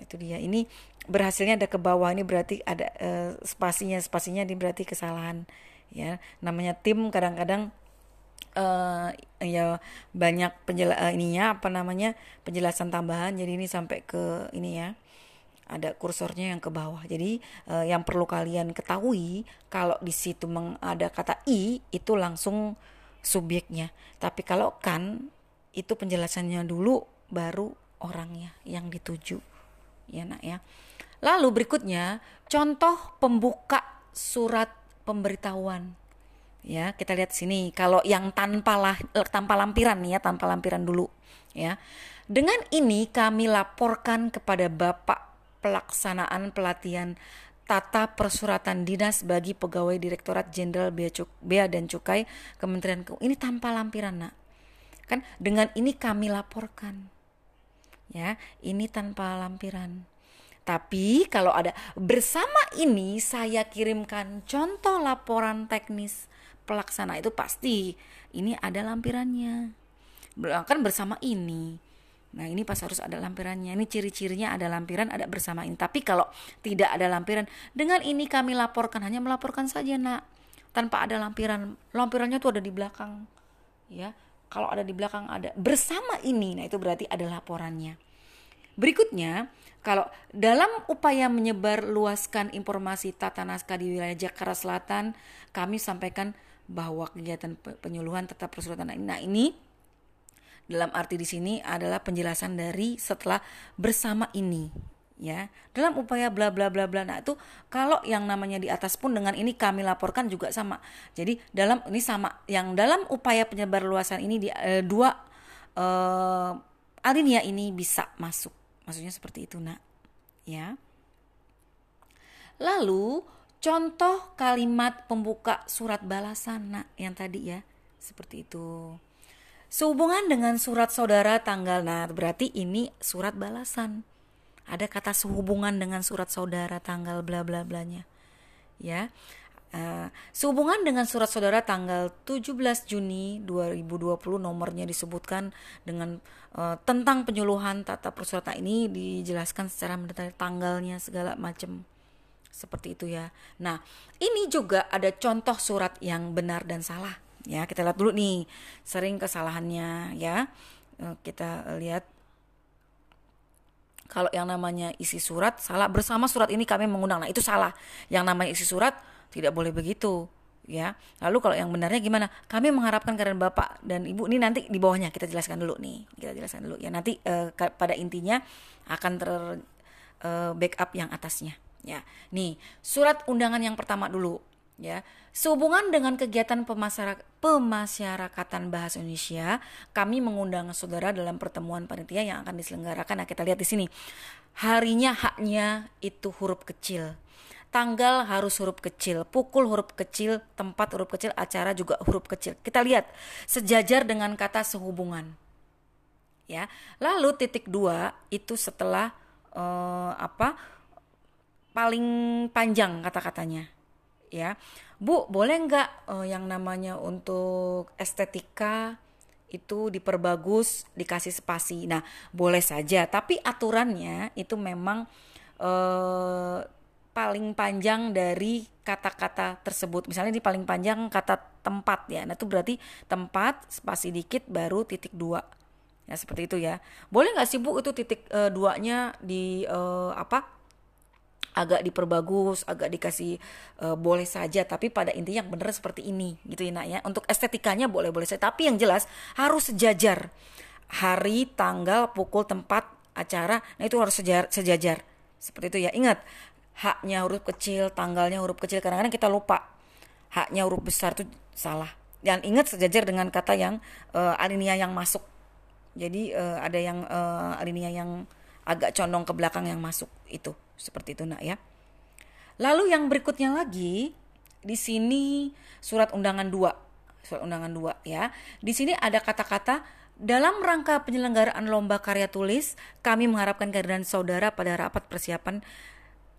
Itu dia. Ini berhasilnya ada ke bawah ini berarti ada uh, spasinya spasinya ini berarti kesalahan ya namanya tim kadang-kadang uh, ya banyak penjela uh, ininya apa namanya penjelasan tambahan. Jadi ini sampai ke ini ya ada kursornya yang ke bawah. Jadi uh, yang perlu kalian ketahui kalau di situ ada kata i itu langsung subjeknya. Tapi kalau kan itu penjelasannya dulu baru orangnya yang dituju. Ya nak ya. Lalu berikutnya contoh pembuka surat pemberitahuan. Ya, kita lihat sini. Kalau yang tanpa lah, tanpa lampiran ya, tanpa lampiran dulu ya. Dengan ini kami laporkan kepada Bapak pelaksanaan pelatihan tata persuratan dinas bagi pegawai Direktorat Jenderal Bea dan Cukai Kementerian Keuangan. Ini tanpa lampiran, Nak. Kan dengan ini kami laporkan. Ya, ini tanpa lampiran. Tapi kalau ada bersama ini saya kirimkan contoh laporan teknis pelaksana itu pasti ini ada lampirannya. kan bersama ini Nah ini pas harus ada lampirannya. Ini ciri-cirinya ada lampiran, ada bersama ini. Tapi kalau tidak ada lampiran, dengan ini kami laporkan hanya melaporkan saja nak, tanpa ada lampiran. Lampirannya tuh ada di belakang, ya. Kalau ada di belakang ada bersama ini, nah itu berarti ada laporannya. Berikutnya, kalau dalam upaya menyebar luaskan informasi tata naskah di wilayah Jakarta Selatan, kami sampaikan bahwa kegiatan penyuluhan tetap persuratan. Nah ini dalam arti di sini adalah penjelasan dari setelah bersama ini ya. Dalam upaya bla bla bla bla. Nah itu kalau yang namanya di atas pun dengan ini kami laporkan juga sama. Jadi dalam ini sama. Yang dalam upaya penyebar luasan ini di eh, dua eh, alinea ini bisa masuk. Maksudnya seperti itu nak. Ya. Lalu contoh kalimat pembuka surat balasan nak yang tadi ya seperti itu Sehubungan dengan surat saudara tanggal nah berarti ini surat balasan. Ada kata sehubungan dengan surat saudara tanggal bla bla blanya. Ya. Uh, sehubungan dengan surat saudara tanggal 17 Juni 2020 nomornya disebutkan dengan uh, tentang penyuluhan tata persuratan ini dijelaskan secara mendetail tanggalnya segala macam seperti itu ya. Nah, ini juga ada contoh surat yang benar dan salah. Ya kita lihat dulu nih sering kesalahannya ya. Eh, kita lihat. Kalau yang namanya isi surat salah bersama surat ini kami mengundang. Nah itu salah. Yang namanya isi surat tidak boleh begitu ya. Lalu kalau yang benarnya gimana? Kami mengharapkan karena bapak dan ibu. Ini nanti di bawahnya kita jelaskan dulu nih. Kita jelaskan dulu. Ya nanti eh, pada intinya akan ter eh, backup yang atasnya ya nih surat undangan yang pertama dulu ya. Sehubungan dengan kegiatan pemasyarakatan bahasa Indonesia, kami mengundang saudara dalam pertemuan panitia yang akan diselenggarakan. Nah, kita lihat di sini. Harinya haknya itu huruf kecil. Tanggal harus huruf kecil, pukul huruf kecil, tempat huruf kecil, acara juga huruf kecil. Kita lihat sejajar dengan kata sehubungan. Ya. Lalu titik dua itu setelah uh, apa? Paling panjang kata-katanya. Ya. Bu boleh nggak uh, yang namanya untuk estetika itu diperbagus dikasih spasi? Nah boleh saja tapi aturannya itu memang uh, paling panjang dari kata-kata tersebut. Misalnya di paling panjang kata tempat ya. Nah itu berarti tempat spasi dikit baru titik dua. Ya seperti itu ya. Boleh nggak sih bu itu titik uh, duanya di uh, apa agak diperbagus, agak dikasih uh, boleh saja, tapi pada intinya yang benar seperti ini gitu ya nak ya. Untuk estetikanya boleh-boleh saja, tapi yang jelas harus sejajar. Hari, tanggal, pukul, tempat, acara, nah itu harus sejajar, sejajar. Seperti itu ya. Ingat, haknya huruf kecil, tanggalnya huruf kecil. Kadang-kadang kita lupa. Haknya huruf besar itu salah. Dan ingat sejajar dengan kata yang uh, alinea yang masuk. Jadi uh, ada yang uh, alinea yang agak condong ke belakang yang masuk itu seperti itu nak ya. Lalu yang berikutnya lagi di sini surat undangan dua. Surat undangan dua ya. Di sini ada kata-kata dalam rangka penyelenggaraan lomba karya tulis, kami mengharapkan kehadiran saudara pada rapat persiapan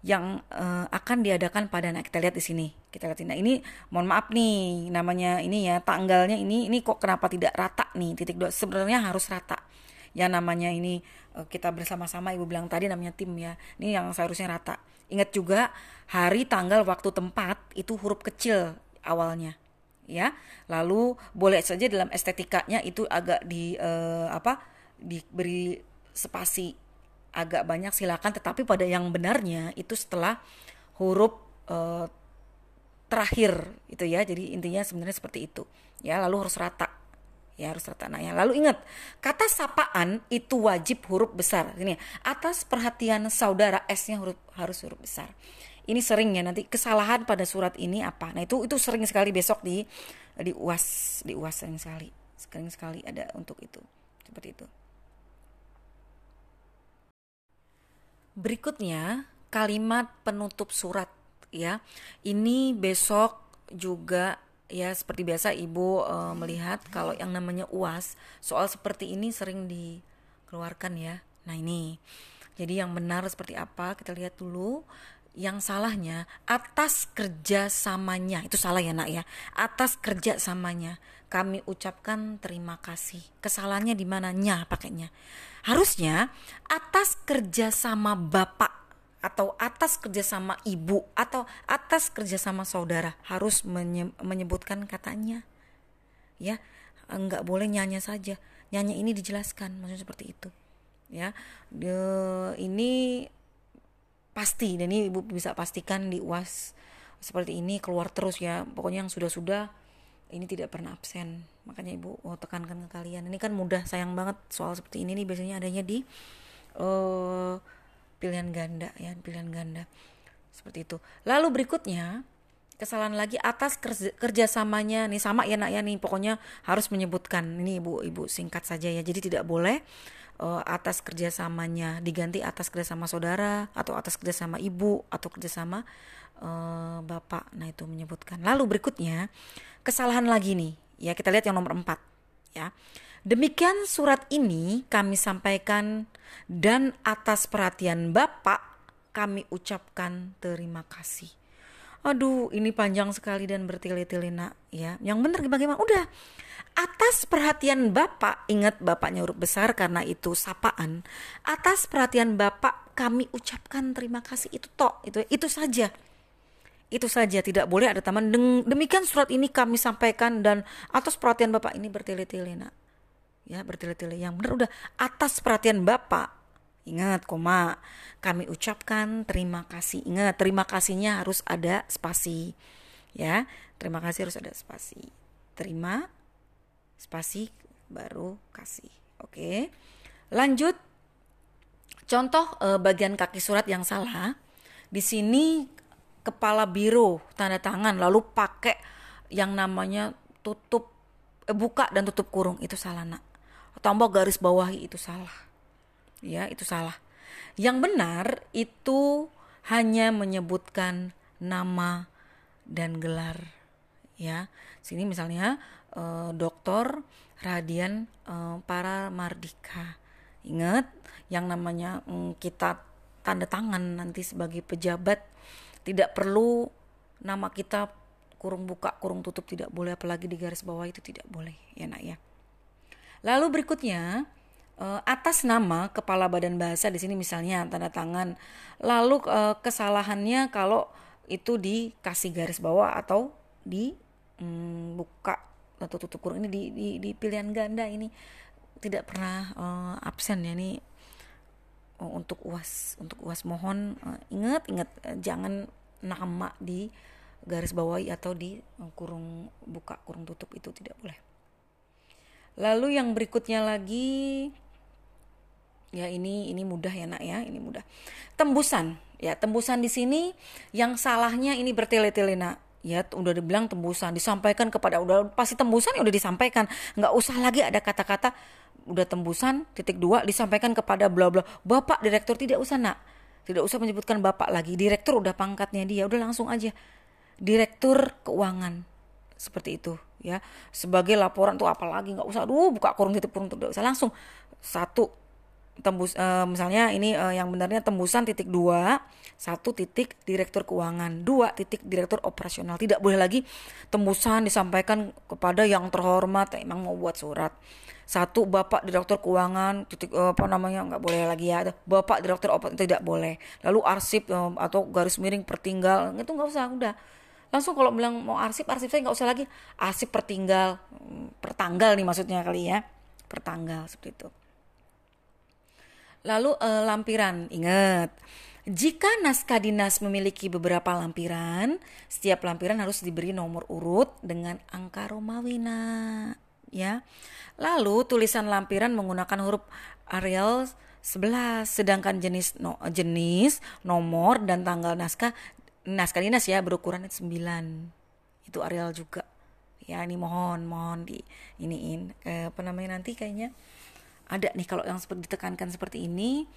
yang uh, akan diadakan pada nah kita lihat di sini. Kita lihat nah, ini mohon maaf nih namanya ini ya tanggalnya ini ini kok kenapa tidak rata nih titik dua. Sebenarnya harus rata yang namanya ini eh, kita bersama-sama ibu bilang tadi namanya tim ya. Ini yang seharusnya rata. Ingat juga hari tanggal waktu tempat itu huruf kecil awalnya ya. Lalu boleh saja dalam estetikanya itu agak di uh, apa diberi spasi agak banyak silakan. Tetapi pada yang benarnya itu setelah huruf uh, terakhir itu ya. Jadi intinya sebenarnya seperti itu ya. Lalu harus rata ya harus tertananya. Lalu ingat, kata sapaan itu wajib huruf besar. Ini atas perhatian saudara S-nya huruf harus huruf besar. Ini sering ya nanti kesalahan pada surat ini apa. Nah, itu itu sering sekali besok di di UAS, di UAS sering sekali. Sering sekali ada untuk itu. Seperti itu. Berikutnya kalimat penutup surat ya. Ini besok juga ya seperti biasa ibu uh, melihat kalau yang namanya uas soal seperti ini sering dikeluarkan ya. Nah ini. Jadi yang benar seperti apa kita lihat dulu. Yang salahnya atas kerjasamanya itu salah ya nak ya. Atas kerjasamanya kami ucapkan terima kasih. Kesalahannya di mananya pakainya. Harusnya atas kerjasama bapak atau atas kerjasama ibu atau atas kerjasama saudara harus menyebutkan katanya. Ya nggak boleh nyanyi saja. Nyanyi ini dijelaskan maksudnya seperti itu. Ya De, ini pasti dan ini ibu bisa pastikan di uas seperti ini keluar terus ya. Pokoknya yang sudah-sudah ini tidak pernah absen. Makanya ibu oh, tekankan ke kalian. Ini kan mudah sayang banget soal seperti ini nih. Biasanya adanya di uh, pilihan ganda ya pilihan ganda. Seperti itu. Lalu berikutnya kesalahan lagi atas kerja, kerjasamanya. Nih sama ya nak ya. Nih pokoknya harus menyebutkan. Ini ibu ibu singkat saja ya. Jadi tidak boleh uh, atas kerjasamanya diganti atas kerjasama saudara atau atas kerjasama ibu atau kerjasama uh, bapak. Nah itu menyebutkan. Lalu berikutnya kesalahan lagi nih. Ya kita lihat yang nomor empat ya. Demikian surat ini kami sampaikan dan atas perhatian bapak kami ucapkan terima kasih. Aduh ini panjang sekali dan bertele-tele nak ya. Yang benar bagaimana? Udah. Atas perhatian bapak ingat bapaknya huruf besar karena itu sapaan. Atas perhatian bapak kami ucapkan terima kasih itu tok itu itu saja. Itu saja tidak boleh ada taman demikian surat ini kami sampaikan dan atas perhatian bapak ini bertele-tele nak ya bertele-tele yang benar udah atas perhatian bapak Ingat, koma. Kami ucapkan terima kasih. Ingat, terima kasihnya harus ada spasi. Ya, terima kasih harus ada spasi. Terima spasi baru kasih. Oke. Lanjut. Contoh eh, bagian kaki surat yang salah. Di sini kepala biro tanda tangan lalu pakai yang namanya tutup eh, buka dan tutup kurung itu salah nak. Tambah garis bawahi itu salah ya itu salah. Yang benar itu hanya menyebutkan nama dan gelar ya. Sini misalnya eh, Dokter Radian eh, para Mardika. Ingat yang namanya mm, kita tanda tangan nanti sebagai pejabat tidak perlu nama kita kurung buka kurung tutup tidak boleh apalagi di garis bawah itu tidak boleh ya nak ya. Lalu berikutnya uh, atas nama kepala badan bahasa di sini misalnya tanda tangan. Lalu uh, kesalahannya kalau itu dikasih garis bawah atau di um, buka atau tutup kurung ini di, di, di pilihan ganda ini tidak pernah uh, absen ya ini uh, untuk uas untuk uas mohon ingat ingat jangan nama di garis bawahi atau di kurung buka kurung tutup itu tidak boleh. Lalu yang berikutnya lagi. Ya ini ini mudah ya nak ya. Ini mudah. Tembusan. Ya tembusan di sini yang salahnya ini bertele-tele nak. Ya udah dibilang tembusan. Disampaikan kepada udah pasti tembusan ya udah disampaikan. Nggak usah lagi ada kata-kata udah tembusan titik dua disampaikan kepada bla bla. Bapak direktur tidak usah nak. Tidak usah menyebutkan bapak lagi. Direktur udah pangkatnya dia. Udah langsung aja. Direktur keuangan. Seperti itu ya. Sebagai laporan tuh apalagi nggak usah aduh buka kurung titik kurung tidak usah langsung satu tembus uh, misalnya ini uh, yang benarnya tembusan titik dua satu titik direktur keuangan dua titik direktur operasional. Tidak boleh lagi tembusan disampaikan kepada yang terhormat emang mau buat surat. Satu bapak direktur keuangan titik uh, apa namanya nggak boleh lagi ya bapak direktur operasional tidak boleh. Lalu arsip uh, atau garis miring pertinggal itu nggak usah udah langsung kalau bilang mau arsip arsip saya nggak usah lagi arsip pertinggal pertanggal nih maksudnya kali ya pertanggal seperti itu Lalu uh, lampiran, ingat. Jika naskah dinas memiliki beberapa lampiran, setiap lampiran harus diberi nomor urut dengan angka Romawi, nah, ya. Lalu tulisan lampiran menggunakan huruf Arial 11, sedangkan jenis no, jenis, nomor dan tanggal naskah naskah dinas ya berukuran 9. Itu Arial juga. Ya, ini mohon mohon di iniin. Eh, apa namanya nanti kayaknya ada nih kalau yang seperti ditekankan seperti ini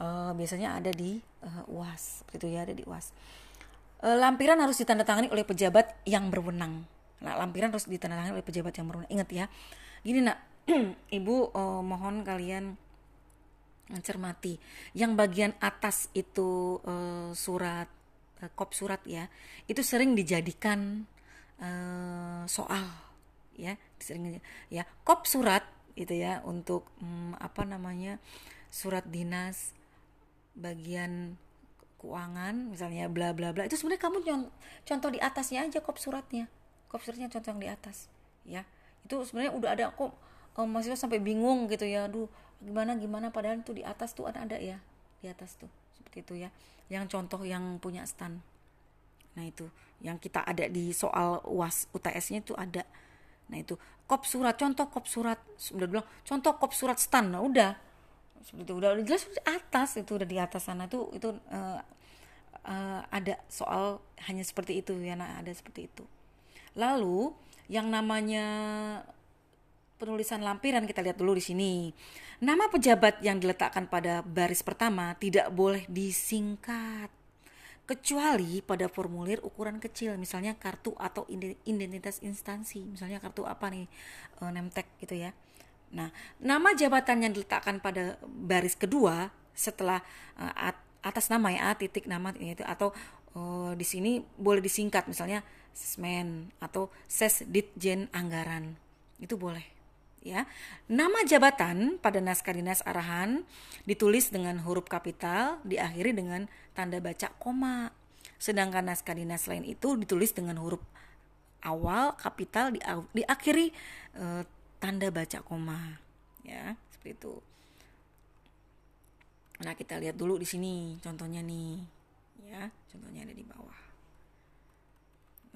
uh, biasanya ada di uh, UAS. Itu ya ada di UAS. Uh, lampiran harus ditandatangani oleh pejabat yang berwenang. Nah lampiran harus ditandatangani oleh pejabat yang berwenang. Ingat ya gini nak. (clears throat) Ibu uh, mohon kalian mencermati. Yang bagian atas itu uh, surat uh, kop surat ya itu sering dijadikan uh, soal ya sering ya kop surat itu ya untuk um, apa namanya surat dinas bagian keuangan misalnya bla bla bla itu sebenarnya kamu contoh di atasnya aja kop suratnya kop suratnya contoh yang di atas ya itu sebenarnya udah ada kok um, mahasiswa sampai bingung gitu ya aduh gimana gimana padahal tuh di atas tuh ada ada ya di atas tuh seperti itu ya yang contoh yang punya stand nah itu yang kita ada di soal uas UTS-nya itu ada. Nah itu kop surat contoh kop surat sudah bilang contoh kop surat stand nah udah. Seperti itu udah, udah jelas di atas itu udah di atas sana itu itu uh, uh, ada soal hanya seperti itu ya nah ada seperti itu. Lalu yang namanya penulisan lampiran kita lihat dulu di sini. Nama pejabat yang diletakkan pada baris pertama tidak boleh disingkat kecuali pada formulir ukuran kecil misalnya kartu atau identitas instansi. Misalnya kartu apa nih e, nemtek gitu ya. Nah nama jabatan yang diletakkan pada baris kedua setelah e, atas nama ya titik nama itu atau e, di sini boleh disingkat misalnya sesmen atau sesditjen anggaran. Itu boleh ya. Nama jabatan pada naskah dinas arahan ditulis dengan huruf kapital, diakhiri dengan tanda baca koma. Sedangkan naskah dinas lain itu ditulis dengan huruf awal kapital di diakhiri e, tanda baca koma. Ya, seperti itu. Nah, kita lihat dulu di sini contohnya nih. Ya, contohnya ada di bawah.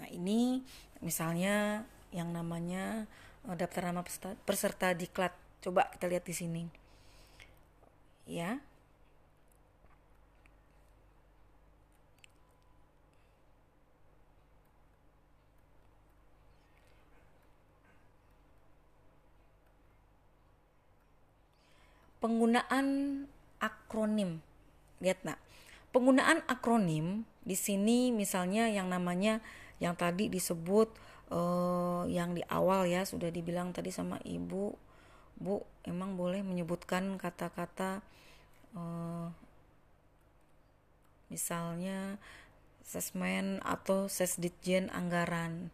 Nah, ini misalnya yang namanya daftar nama peserta, peserta diklat. Coba kita lihat di sini. Ya. Penggunaan akronim. Lihat nak. Penggunaan akronim di sini misalnya yang namanya yang tadi disebut uh, yang di awal ya sudah dibilang tadi sama ibu bu emang boleh menyebutkan kata-kata uh, misalnya sesmen atau sesditjen anggaran?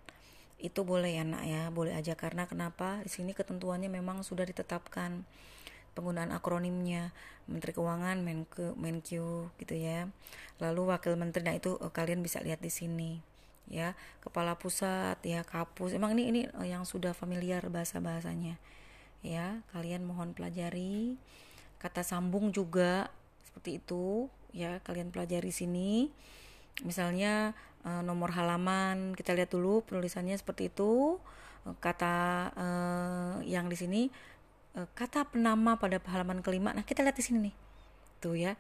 Itu boleh ya nak ya boleh aja. Karena kenapa? Di sini ketentuannya memang sudah ditetapkan penggunaan akronimnya Menteri Keuangan Menke Menkyu gitu ya. Lalu Wakil Menteri nah itu uh, kalian bisa lihat di sini ya kepala pusat ya kapus. Emang ini ini eh, yang sudah familiar bahasa bahasanya ya kalian mohon pelajari. Kata sambung juga seperti itu ya kalian pelajari sini. Misalnya e, nomor halaman kita lihat dulu penulisannya seperti itu. E, kata yang di sini kata penama pada halaman kelima. Nah kita lihat di sini nih. Tuh ya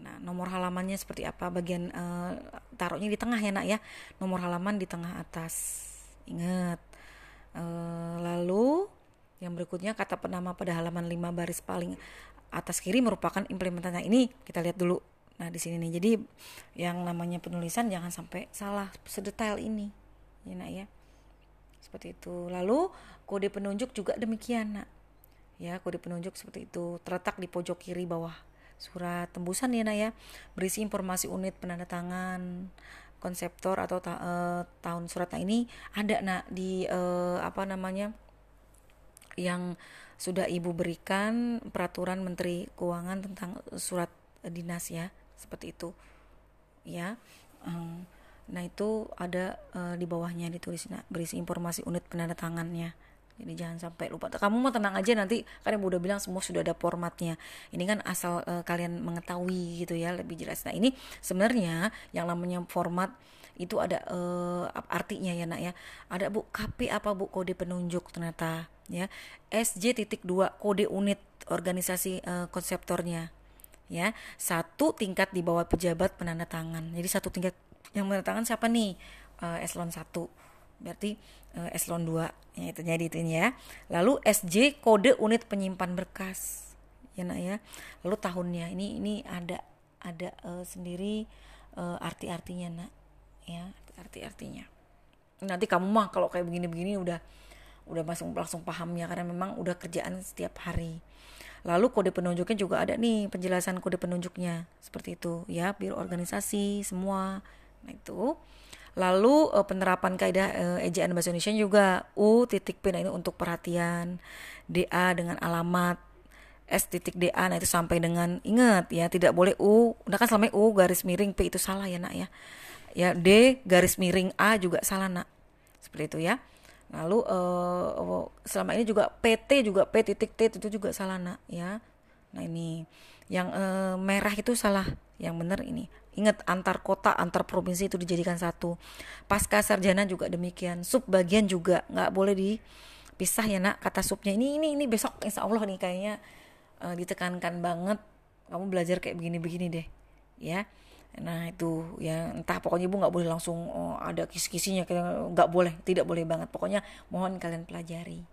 Nah, nomor halamannya seperti apa? Bagian uh, taruhnya di tengah ya, Nak ya. Nomor halaman di tengah atas. Ingat. Uh, lalu yang berikutnya kata penama pada halaman 5 baris paling atas kiri merupakan implementasi. Nah, ini kita lihat dulu. Nah, di sini nih. Jadi yang namanya penulisan jangan sampai salah sedetail ini. Ya, Nak ya. Seperti itu. Lalu kode penunjuk juga demikian, Nak. Ya, kode penunjuk seperti itu terletak di pojok kiri bawah surat tembusan ya nak ya. Berisi informasi unit penandatangan konseptor atau ta uh, tahun surat ini ada nak di uh, apa namanya yang sudah ibu berikan peraturan menteri keuangan tentang surat dinas ya seperti itu. Ya um, nah itu ada uh, di bawahnya ditulis nah, berisi informasi unit penandatangannya jadi jangan sampai lupa. Kamu mau tenang aja nanti kan ibu udah bilang semua sudah ada formatnya. Ini kan asal uh, kalian mengetahui gitu ya lebih jelas. Nah ini sebenarnya yang namanya format itu ada uh, artinya ya nak ya. Ada bu KP apa bu kode penunjuk ternyata ya. SJ titik dua kode unit organisasi uh, konseptornya ya. Satu tingkat di bawah pejabat penanda tangan. Jadi satu tingkat yang menanda tangan siapa nih? Uh, eselon satu berarti uh, eselon 2 ya itu jadi itu ya. Lalu SJ kode unit penyimpan berkas. Ya nak ya. Lalu tahunnya ini ini ada ada uh, sendiri uh, arti-artinya nak. Ya arti-artinya. Nanti kamu mah kalau kayak begini-begini udah udah langsung langsung pahamnya karena memang udah kerjaan setiap hari. Lalu kode penunjuknya juga ada nih penjelasan kode penunjuknya. Seperti itu ya. Biro organisasi semua. Nah, itu. Lalu uh, penerapan kaidah uh, ejaan bahasa Indonesia juga U titik P nah ini untuk perhatian, DA dengan alamat, S titik DA nah itu sampai dengan ingat ya tidak boleh U, udah kan selama U garis miring P itu salah ya nak ya. Ya D garis miring A juga salah nak. Seperti itu ya. Lalu uh, selama ini juga PT juga P titik T itu juga salah nak ya. Nah ini yang uh, merah itu salah, yang benar ini. Ingat antar kota, antar provinsi itu dijadikan satu. Pasca sarjana juga demikian. Sub bagian juga nggak boleh dipisah ya nak. Kata subnya ini ini ini besok insya Allah nih kayaknya uh, ditekankan banget. Kamu belajar kayak begini-begini deh, ya. Nah itu ya entah pokoknya ibu nggak boleh langsung oh, ada kisi-kisinya nggak boleh tidak boleh banget pokoknya mohon kalian pelajari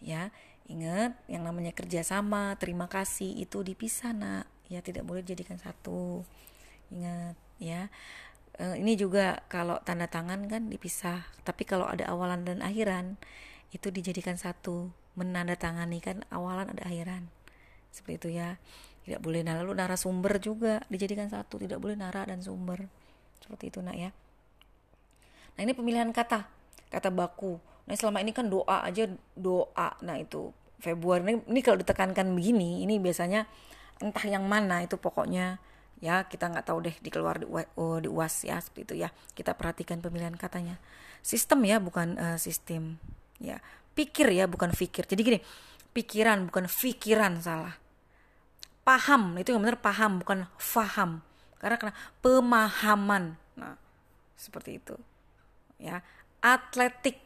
ya ingat yang namanya kerjasama terima kasih itu dipisah nak ya tidak boleh dijadikan satu. Ingat ya. E, ini juga kalau tanda tangan kan dipisah. Tapi kalau ada awalan dan akhiran itu dijadikan satu. Menandatangani kan awalan ada akhiran. Seperti itu ya. Tidak boleh nah lalu narasumber juga dijadikan satu. Tidak boleh nara dan sumber. Seperti itu nak ya. Nah ini pemilihan kata. Kata baku. Nah selama ini kan doa aja doa. Nah itu. Februari ini, ini kalau ditekankan begini ini biasanya entah yang mana itu pokoknya. Ya kita nggak tahu deh dikeluar di, oh, di uas ya seperti itu ya. Kita perhatikan pemilihan katanya. Sistem ya bukan uh, sistem ya. Pikir ya bukan pikir jadi gini pikiran bukan pikiran salah. Paham itu yang benar paham bukan faham. Karena karena pemahaman. Nah seperti itu ya. Atletik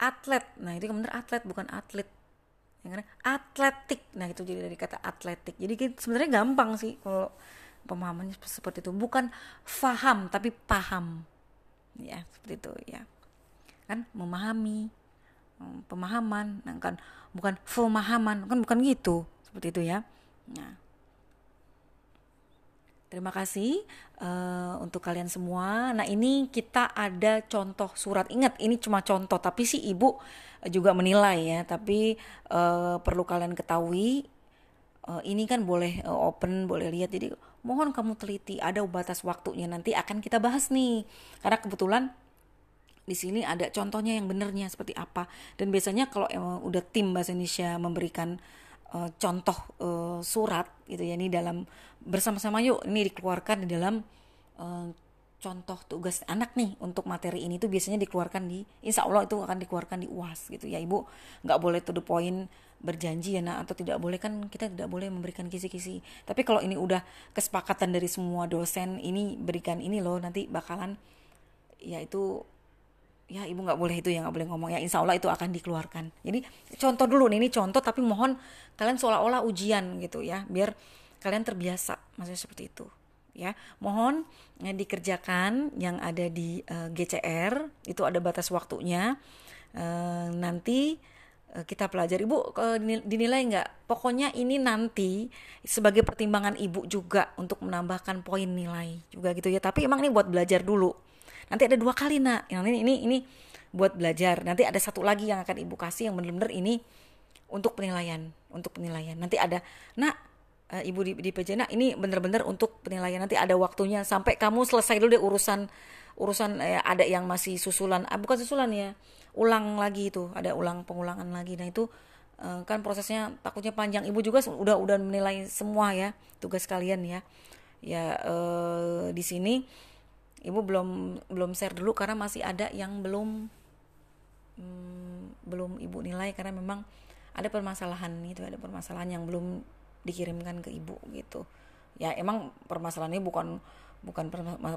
atlet. Nah itu yang benar atlet bukan atlet yang kan? Atletik. Nah itu jadi dari kata atletik. Jadi sebenarnya gampang sih kalau pemahamannya seperti itu. Bukan faham tapi paham. Ya seperti itu ya. Kan? Memahami hmm, pemahaman. Nah kan? Bukan pemahaman. Kan bukan gitu. Seperti itu ya. Nah, Terima kasih uh, untuk kalian semua. Nah, ini kita ada contoh surat. Ingat, ini cuma contoh, tapi si ibu juga menilai ya. Tapi uh, perlu kalian ketahui, uh, ini kan boleh uh, open, boleh lihat. Jadi mohon kamu teliti. Ada batas waktunya nanti akan kita bahas nih. Karena kebetulan di sini ada contohnya yang benernya seperti apa. Dan biasanya kalau emang udah tim bahasa Indonesia memberikan uh, contoh uh, surat gitu ya ini dalam bersama-sama yuk ini dikeluarkan di dalam contoh tugas anak nih untuk materi ini tuh biasanya dikeluarkan di insya Allah itu akan dikeluarkan di uas gitu ya ibu. Nggak boleh to the point berjanji ya nak atau tidak boleh. Kan kita tidak boleh memberikan kisi-kisi. Tapi kalau ini udah kesepakatan dari semua dosen ini berikan ini loh nanti bakalan ya itu ya ibu nggak boleh itu ya nggak boleh ngomong ya. Insya Allah itu akan dikeluarkan. Jadi contoh dulu nih ini contoh tapi mohon kalian seolah-olah ujian gitu ya biar kalian terbiasa maksudnya seperti itu ya. Mohon ya, dikerjakan yang ada di uh, eh, GCR itu ada batas waktunya. Uh, nanti uh, kita pelajari. Ibu uh, dinilai nggak? Pokoknya ini nanti sebagai pertimbangan ibu juga untuk menambahkan poin nilai juga gitu ya. Tapi emang ini buat belajar dulu. Nanti ada dua kali nak. Yang ini ini ini buat belajar. Nanti ada satu lagi yang akan ibu kasih yang benar-benar ini untuk penilaian untuk penilaian. Nanti ada nak uh, ibu di, di nak ini benar-benar untuk penilaian. Nanti ada waktunya. Sampai kamu selesai dulu deh urusan urusan eh, ada yang masih susulan. Ah, bukan susulan ya. Ulang lagi itu. Ada ulang pengulangan lagi. Nah itu uh, kan prosesnya takutnya panjang. Ibu juga udah udah menilai semua ya tugas kalian ya. Ya uh, di sini ibu belum belum share dulu karena masih ada yang belum hmm, belum ibu nilai. Karena memang ada permasalahan. Itu ada permasalahan yang belum dikirimkan ke ibu gitu. Ya emang permasalahan ini bukan bukan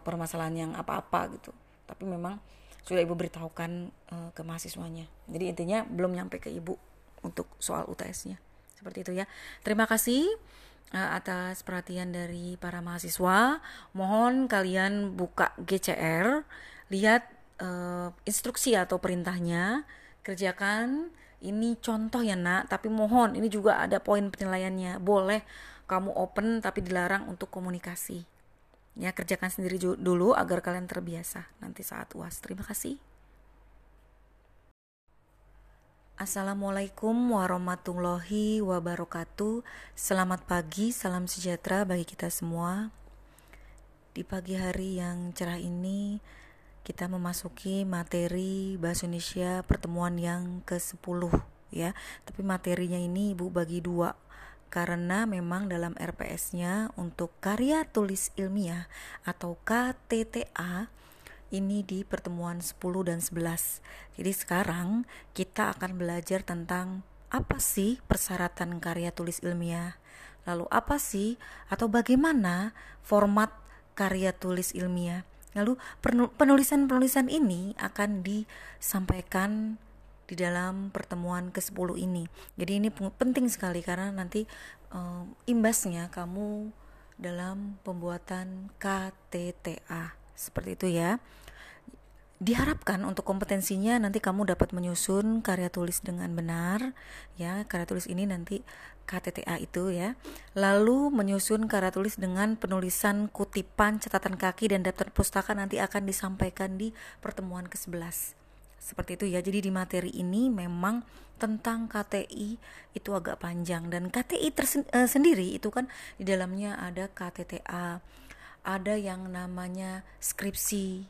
permasalahan yang apa-apa gitu. Tapi memang sudah ibu beritahukan uh, ke mahasiswanya. Jadi intinya belum nyampe ke ibu untuk soal UTS-nya seperti itu ya. Terima kasih uh, atas perhatian dari para mahasiswa. Mohon kalian buka GCR, lihat uh, instruksi atau perintahnya, kerjakan. Ini contoh ya nak, tapi mohon ini juga ada poin penilaiannya. Boleh kamu open tapi dilarang untuk komunikasi. Ya kerjakan sendiri dulu agar kalian terbiasa nanti saat uas. Terima kasih. Assalamualaikum warahmatullahi wabarakatuh. Selamat pagi, salam sejahtera bagi kita semua. di pagi hari yang cerah ini kita memasuki materi bahasa Indonesia pertemuan yang ke-10 ya. Tapi materinya ini Ibu bagi dua karena memang dalam RPS-nya untuk karya tulis ilmiah atau KTTA ini di pertemuan 10 dan 11. Jadi sekarang kita akan belajar tentang apa sih persyaratan karya tulis ilmiah? Lalu apa sih atau bagaimana format karya tulis ilmiah. Lalu penulisan-penulisan ini akan disampaikan di dalam pertemuan ke-10 ini. Jadi ini penting sekali karena nanti um, imbasnya kamu dalam pembuatan KTTA. Seperti itu ya. Diharapkan untuk kompetensinya nanti kamu dapat menyusun karya tulis dengan benar ya. Karya tulis ini nanti KTTA itu ya. Lalu menyusun karya tulis dengan penulisan kutipan, catatan kaki dan daftar pustaka nanti akan disampaikan di pertemuan ke-11. Seperti itu ya. Jadi di materi ini memang tentang KTI itu agak panjang dan KTI tersen, uh, sendiri itu kan di dalamnya ada KTTA, ada yang namanya skripsi,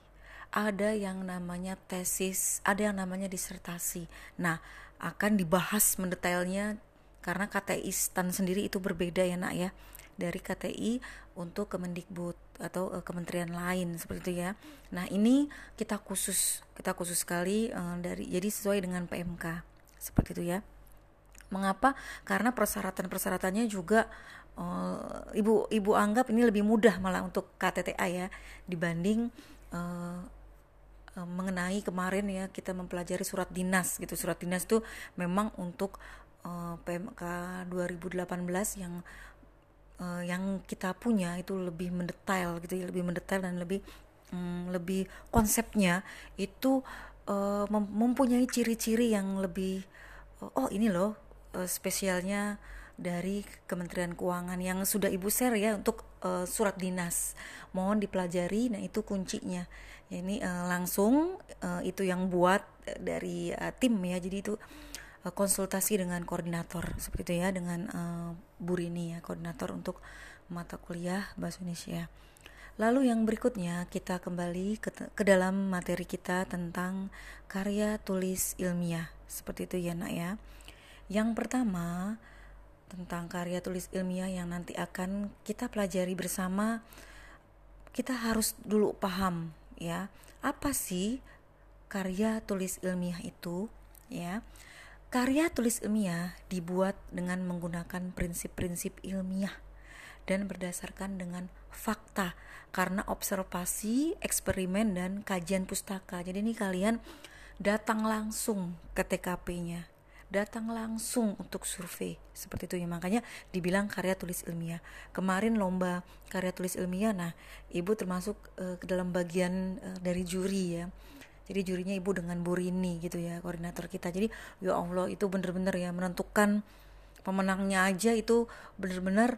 ada yang namanya tesis, ada yang namanya disertasi. Nah, akan dibahas mendetailnya karena KTI STAN sendiri itu berbeda ya nak ya dari KTI untuk Kemendikbud atau uh, kementerian lain seperti itu ya. Nah ini kita khusus kita khusus sekali uh, dari jadi sesuai dengan PMK seperti itu ya. Mengapa? Karena persyaratan-persyaratannya juga uh, ibu ibu anggap ini lebih mudah malah untuk KTTA ya dibanding uh, mengenai kemarin ya kita mempelajari surat dinas gitu surat dinas itu memang untuk uh, PMK 2018 yang uh, yang kita punya itu lebih mendetail gitu ya lebih mendetail dan lebih um, lebih konsepnya itu uh, mempunyai ciri-ciri yang lebih uh, oh ini loh uh, spesialnya dari Kementerian Keuangan yang sudah Ibu share ya untuk uh, surat dinas. Mohon dipelajari nah itu kuncinya. Ya, ini uh, langsung uh, itu yang buat dari uh, tim ya. Jadi itu Eh, konsultasi dengan koordinator seperti itu ya dengan uh, Bu Rini ya koordinator untuk mata kuliah bahasa Indonesia. Lalu yang berikutnya kita kembali ke, ke dalam materi kita tentang karya tulis ilmiah seperti itu ya nak ya. Yang pertama tentang karya tulis ilmiah yang nanti akan kita pelajari bersama kita harus dulu paham ya apa sih karya tulis ilmiah itu ya Karya tulis ilmiah dibuat dengan menggunakan prinsip-prinsip ilmiah dan berdasarkan dengan fakta karena observasi, eksperimen dan kajian pustaka. Jadi ini kalian datang langsung ke TKP-nya, datang langsung untuk survei seperti itu ya makanya dibilang karya tulis ilmiah. Kemarin lomba karya tulis ilmiah, nah ibu termasuk uh, ke dalam bagian uh, dari juri ya jadi jurinya ibu dengan Bu Rini gitu ya koordinator kita. Jadi ya Allah itu bener-bener ya menentukan pemenangnya aja itu bener-bener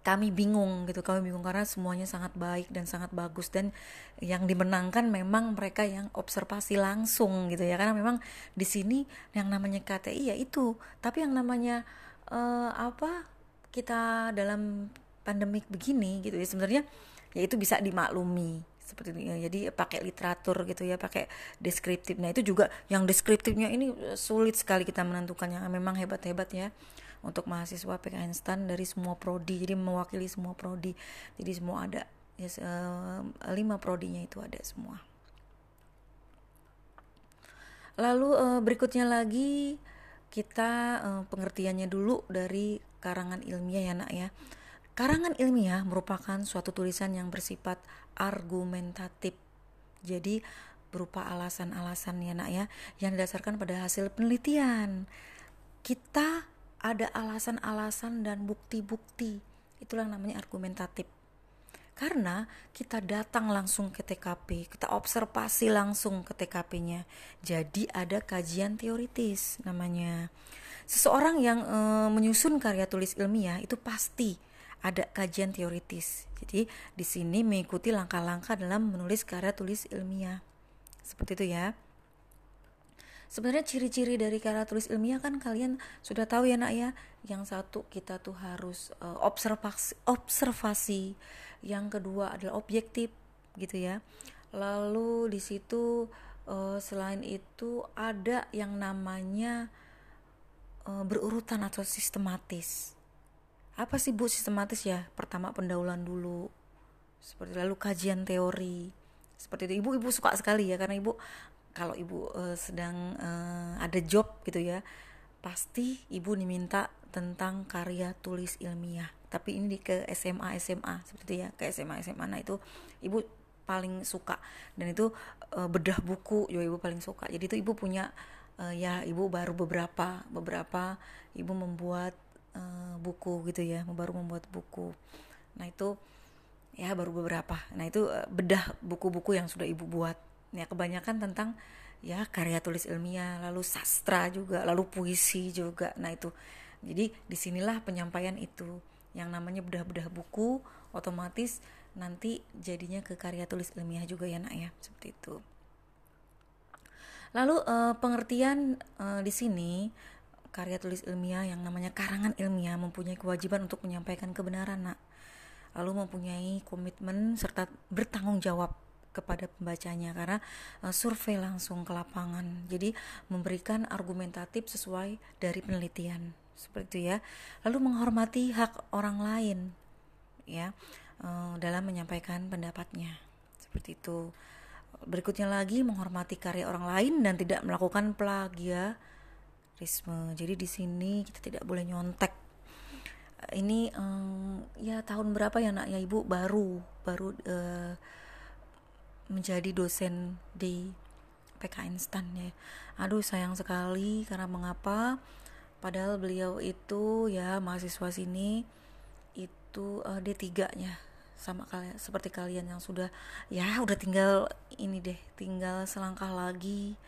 kami bingung gitu kami bingung karena semuanya sangat baik dan sangat bagus. Dan yang dimenangkan memang mereka yang observasi langsung gitu ya. Karena memang di sini yang namanya KTI ya itu. Tapi yang namanya uh, apa kita dalam pandemik begini gitu ya sebenarnya ya itu bisa dimaklumi seperti ya. jadi pakai literatur gitu ya pakai deskriptif nah itu juga yang deskriptifnya ini sulit sekali kita menentukannya. Memang hebat hebat ya untuk mahasiswa PKN STAN dari semua prodi. Jadi mewakili semua prodi. Jadi semua ada. Ya uh, lima prodinya itu ada semua. Lalu berikutnya lagi kita pengertiannya dulu dari karangan ilmiah ya nak ya Karangan ilmiah merupakan suatu tulisan yang bersifat argumentatif. Jadi berupa alasan-alasan ya nak ya yang didasarkan pada hasil penelitian. Kita ada alasan-alasan dan bukti-bukti. Itulah yang namanya argumentatif. Karena kita datang langsung ke TKP, kita observasi langsung ke TKP-nya. Jadi ada kajian teoritis namanya. Seseorang yang e, menyusun karya tulis ilmiah itu pasti ada kajian teoritis. Jadi di sini mengikuti langkah-langkah dalam menulis karya tulis ilmiah. Seperti itu ya. Sebenarnya ciri-ciri dari karya tulis ilmiah kan kalian sudah tahu ya nak ya. Yang satu kita tuh harus uh, observasi observasi yang kedua adalah objektif gitu ya lalu di situ uh, selain itu ada yang namanya uh, berurutan atau sistematis apa sih bu sistematis ya? Pertama pendahuluan dulu. Seperti lalu kajian teori. Seperti itu. Ibu ibu suka sekali ya karena ibu kalau ibu uh, sedang uh, ada job gitu ya pasti ibu diminta tentang karya tulis ilmiah. Tapi ini ke SMA SMA seperti ya ke SMA SMA nah itu ibu paling suka. Dan itu uh, bedah buku juga ibu paling suka. Jadi itu ibu punya uh, ya ibu baru beberapa beberapa ibu membuat uh, buku gitu ya baru membuat buku. Nah itu ya baru beberapa. Nah itu uh, bedah buku-buku yang sudah ibu buat. Ya kebanyakan tentang ya karya tulis ilmiah lalu sastra juga lalu puisi juga. Nah itu. Jadi di sinilah penyampaian itu. Yang namanya bedah-bedah buku otomatis nanti jadinya ke karya tulis ilmiah juga ya nak ya. Seperti itu. Lalu uh, pengertian uh, di sini karya tulis ilmiah yang namanya karangan ilmiah mempunyai kewajiban untuk menyampaikan kebenaran nak. Lalu mempunyai komitmen serta bertanggung jawab kepada pembacanya karena uh, survei langsung ke lapangan. Jadi memberikan argumentatif sesuai dari penelitian. Seperti itu ya. Lalu menghormati hak orang lain ya uh, dalam menyampaikan pendapatnya. Seperti itu. Berikutnya lagi menghormati karya orang lain dan tidak melakukan jadi di sini kita tidak boleh nyontek. Ini um, ya tahun berapa ya nak? Ya ibu? Baru baru uh, menjadi dosen di PK Instan ya. Aduh sayang sekali. Karena mengapa? Padahal beliau itu ya mahasiswa sini itu uh, D3 nya. Sama kalian seperti kalian yang sudah ya udah tinggal ini deh tinggal selangkah lagi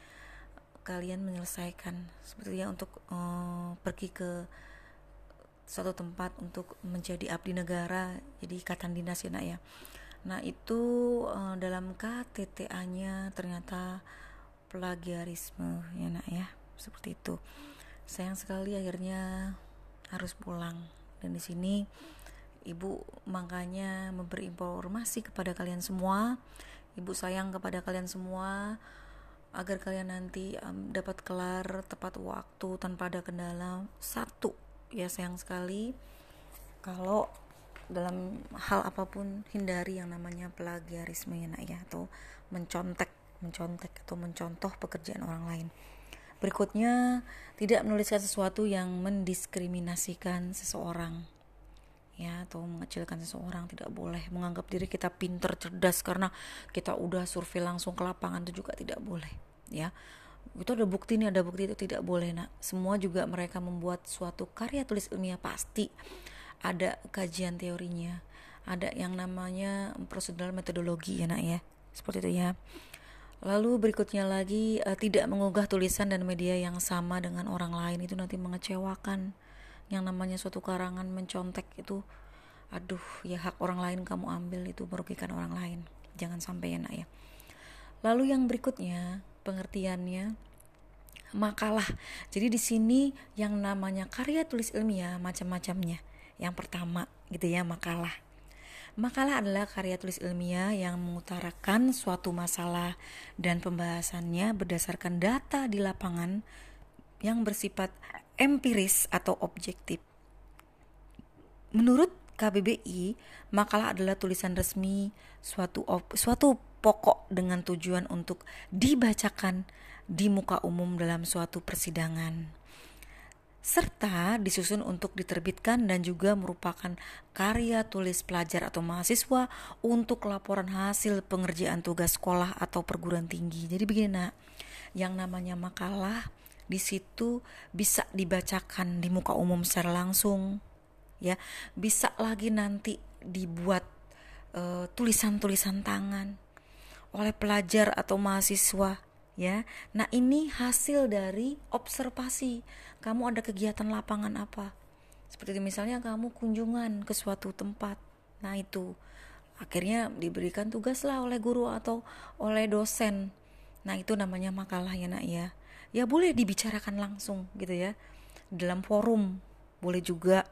kalian menyelesaikan. Seperti ya untuk uh, pergi ke suatu tempat untuk menjadi abdi negara jadi ikatan dinas ya nak ya. Nah itu uh, dalam KTTA-nya ternyata plagiarisme ya nak ya. Seperti itu. Sayang sekali akhirnya harus pulang. Dan di sini ibu makanya memberi informasi kepada kalian semua. Ibu sayang kepada kalian semua agar kalian nanti um, dapat kelar tepat waktu tanpa ada kendala satu ya sayang sekali kalau dalam hal apa pun hindari yang namanya plagiarisme ya nak ya atau mencontek mencontek atau mencontoh pekerjaan orang lain Berikutnya, tidak menuliskan sesuatu yang mendiskriminasikan seseorang. Ya, atau mengecilkan seseorang tidak boleh menganggap diri kita pinter cerdas karena kita udah survei langsung ke lapangan itu juga tidak boleh, ya. Itu ada bukti nih, ada bukti itu tidak boleh, Nak. Semua juga mereka membuat suatu karya tulis ilmiah pasti ada kajian teorinya, ada yang namanya prosedural metodologi ya, Nak ya. Seperti itu ya. Lalu berikutnya lagi uh, tidak mengunggah tulisan dan media yang sama dengan orang lain itu nanti mengecewakan. Yang namanya suatu karangan mencontek itu aduh ya hak orang lain kamu ambil itu merugikan orang lain. Jangan sampai ya nak ya. Lalu yang berikutnya pengertiannya makalah. Jadi di sini yang namanya karya tulis ilmiah macam-macamnya. Yang pertama gitu ya makalah Makalah adalah karya tulis ilmiah yang mengutarakan suatu masalah dan pembahasannya berdasarkan data di lapangan yang bersifat empiris atau objektif. Menurut KBBI, makalah adalah tulisan resmi suatu suatu pokok dengan tujuan untuk dibacakan di muka umum dalam suatu persidangan serta disusun untuk diterbitkan dan juga merupakan karya tulis pelajar atau mahasiswa untuk laporan hasil pengerjaan tugas sekolah atau perguruan tinggi. Jadi begini nak, yang namanya makalah di situ bisa dibacakan di muka umum secara langsung, ya bisa lagi nanti dibuat uh, tulisan-tulisan tangan oleh pelajar atau mahasiswa ya. Nah, ini hasil dari observasi. Kamu ada kegiatan lapangan apa? Seperti misalnya kamu kunjungan ke suatu tempat. Nah, itu akhirnya diberikan tugas lah oleh guru atau oleh dosen. Nah, itu namanya makalah ya, Nak ya. Ya boleh dibicarakan langsung gitu ya. Dalam forum boleh juga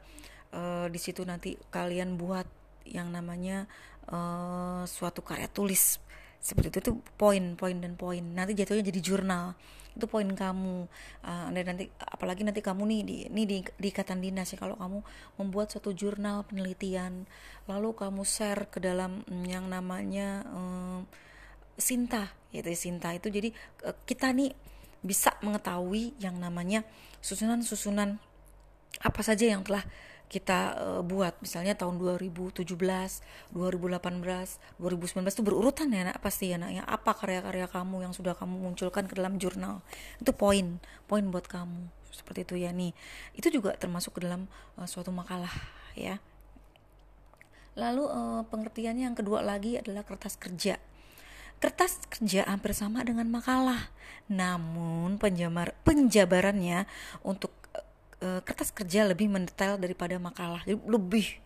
uh, di situ nanti kalian buat yang namanya uh, suatu karya tulis. Seperti itu itu poin poin dan poin. Nanti jatuhnya jadi jurnal. Itu poin kamu. Uh, dan nanti apalagi nanti kamu nih di ini di, di ikatan dinas ya. Kalau kamu membuat suatu jurnal penelitian lalu kamu share ke dalam mm, yang namanya um, Sinta. Yaitu Sinta itu jadi kita nih bisa mengetahui yang namanya susunan-susunan apa saja yang telah kita uh, buat. Misalnya tahun 2017, 2018, 2019 itu berurutan ya nak? Pasti ya nak ya. Apa karya-karya kamu yang sudah kamu munculkan ke dalam jurnal? Itu poin poin buat kamu. Seperti itu ya nih itu juga termasuk ke dalam uh, suatu makalah ya. Lalu uh, pengertiannya yang kedua lagi adalah kertas kerja kertas kerja hampir sama dengan makalah. Namun penjamar penjabarannya untuk uh, kertas kerja lebih mendetail daripada makalah lebih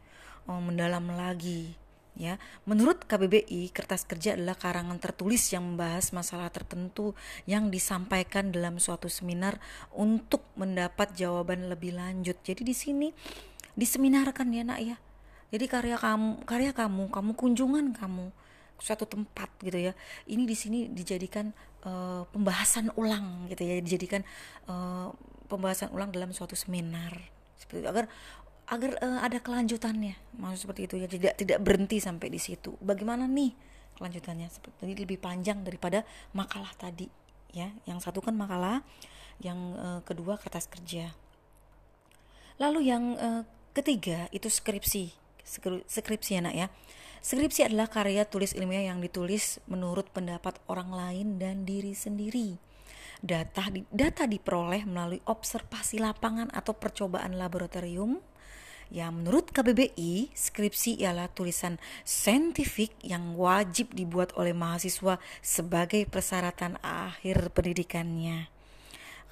uh, mendalam lagi ya. Menurut KBBI kertas kerja adalah karangan tertulis yang membahas masalah tertentu yang disampaikan dalam suatu seminar untuk mendapat jawaban lebih lanjut. Jadi di sini diseminarkan ya nak ya. Jadi karya kamu karya kamu kamu kunjungan kamu suatu tempat gitu ya. Ini di sini dijadikan uh, pembahasan ulang gitu ya. Dijadikan uh, pembahasan ulang dalam suatu seminar. Seperti itu. Agar agar uh, ada kelanjutannya. Maksud seperti itu ya. Tidak tidak berhenti sampai di situ. Bagaimana nih kelanjutannya? Seperti lebih panjang daripada makalah tadi ya. Yang satu kan makalah yang uh, kedua kertas kerja. Lalu yang uh, ketiga itu skripsi. Skripsi anak ya skripsi adalah karya tulis ilmiah yang ditulis menurut pendapat orang lain dan diri sendiri Data, data diperoleh melalui observasi lapangan atau percobaan laboratorium. Ya, menurut KBBI, skripsi ialah tulisan saintifik yang wajib dibuat oleh mahasiswa sebagai persyaratan akhir pendidikannya.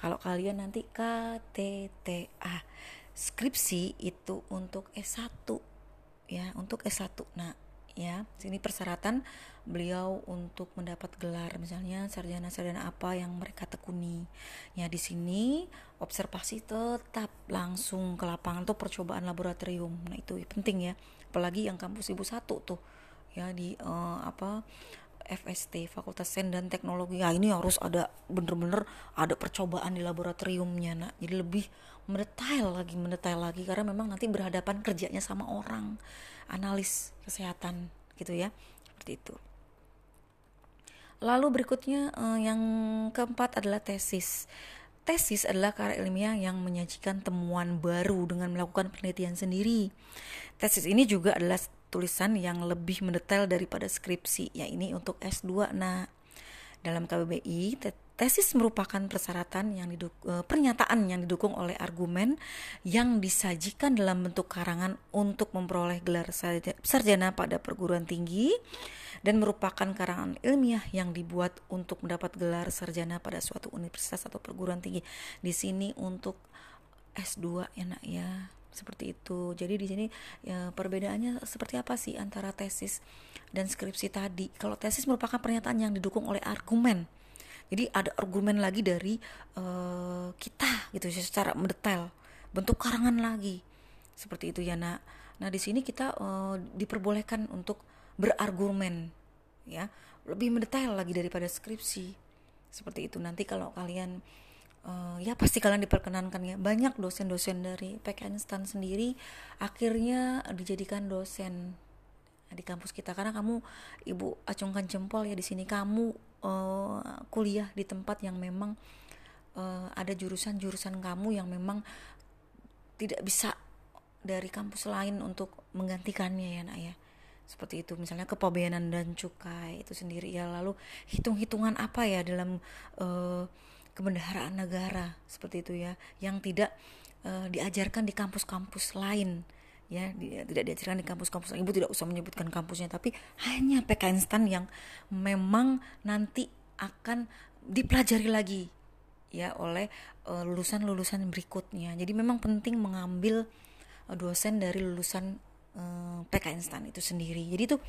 Kalau kalian nanti KTTA, skripsi itu untuk S1 ya, untuk S1. Nah, ya, sini persyaratan beliau untuk mendapat gelar misalnya sarjana-sarjana apa yang mereka tekuni. Ya di sini observasi tetap langsung ke lapangan tuh percobaan laboratorium. Nah itu penting ya. Apalagi yang kampus Ibu satu tuh ya di uh, apa FST Fakultas Sains dan Teknologi. Ya ini harus ada bener-bener ada percobaan di laboratoriumnya nak. Jadi lebih mendetail lagi mendetail lagi karena memang nanti berhadapan kerjanya sama orang analis kesehatan gitu ya seperti itu. Lalu berikutnya uh, yang keempat adalah tesis. Tesis adalah karya ilmiah yang menyajikan temuan baru dengan melakukan penelitian sendiri. Tesis ini juga adalah tulisan yang lebih mendetail daripada skripsi, ya ini untuk S2. Nah, dalam KBBI, tesis merupakan persyaratan yang diduk, uh, pernyataan yang didukung oleh argumen yang disajikan dalam bentuk karangan untuk memperoleh gelar sarjana pada perguruan tinggi dan merupakan karangan ilmiah yang dibuat untuk mendapat gelar sarjana pada suatu universitas atau perguruan tinggi. Di sini untuk S2 ya ya seperti itu. Jadi di sini ya, perbedaannya seperti apa sih antara tesis dan skripsi tadi? Kalau tesis merupakan pernyataan yang didukung oleh argumen. Jadi ada argumen lagi dari uh, kita gitu secara mendetail, bentuk karangan lagi. Seperti itu ya nak. Nah di sini kita uh, diperbolehkan untuk berargumen ya. Lebih mendetail lagi daripada skripsi. Seperti itu. Nanti kalau kalian uh, ya pasti kalian diperkenankan ya. Banyak dosen-dosen dari PKN STAN sendiri akhirnya dijadikan dosen di kampus kita. Karena kamu ibu acungkan jempol ya di sini kamu uh, kuliah di tempat yang memang uh, ada jurusan-jurusan kamu yang memang tidak bisa dari kampus lain untuk menggantikannya ya nak ya. Seperti itu. Misalnya kepabeanan dan cukai itu sendiri. Ya lalu hitung-hitungan apa ya dalam uh, kebendaharaan negara? Seperti itu ya. Yang tidak uh, diajarkan di kampus-kampus lain ya di, tidak diajarkan di kampus-kampus ibu tidak usah menyebutkan kampusnya tapi hanya PKN STAN yang memang nanti akan dipelajari lagi ya oleh uh, lulusan-lulusan berikutnya. Jadi memang penting mengambil uh, dosen dari lulusan uh, eh, PK instan itu sendiri. Jadi tuh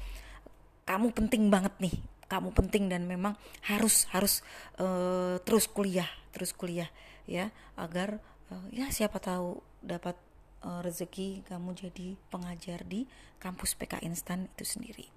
kamu penting banget nih kamu penting dan memang harus harus uh, terus kuliah terus kuliah ya agar uh, ya siapa tahu dapat uh, rezeki kamu jadi pengajar di kampus PK Instan itu sendiri.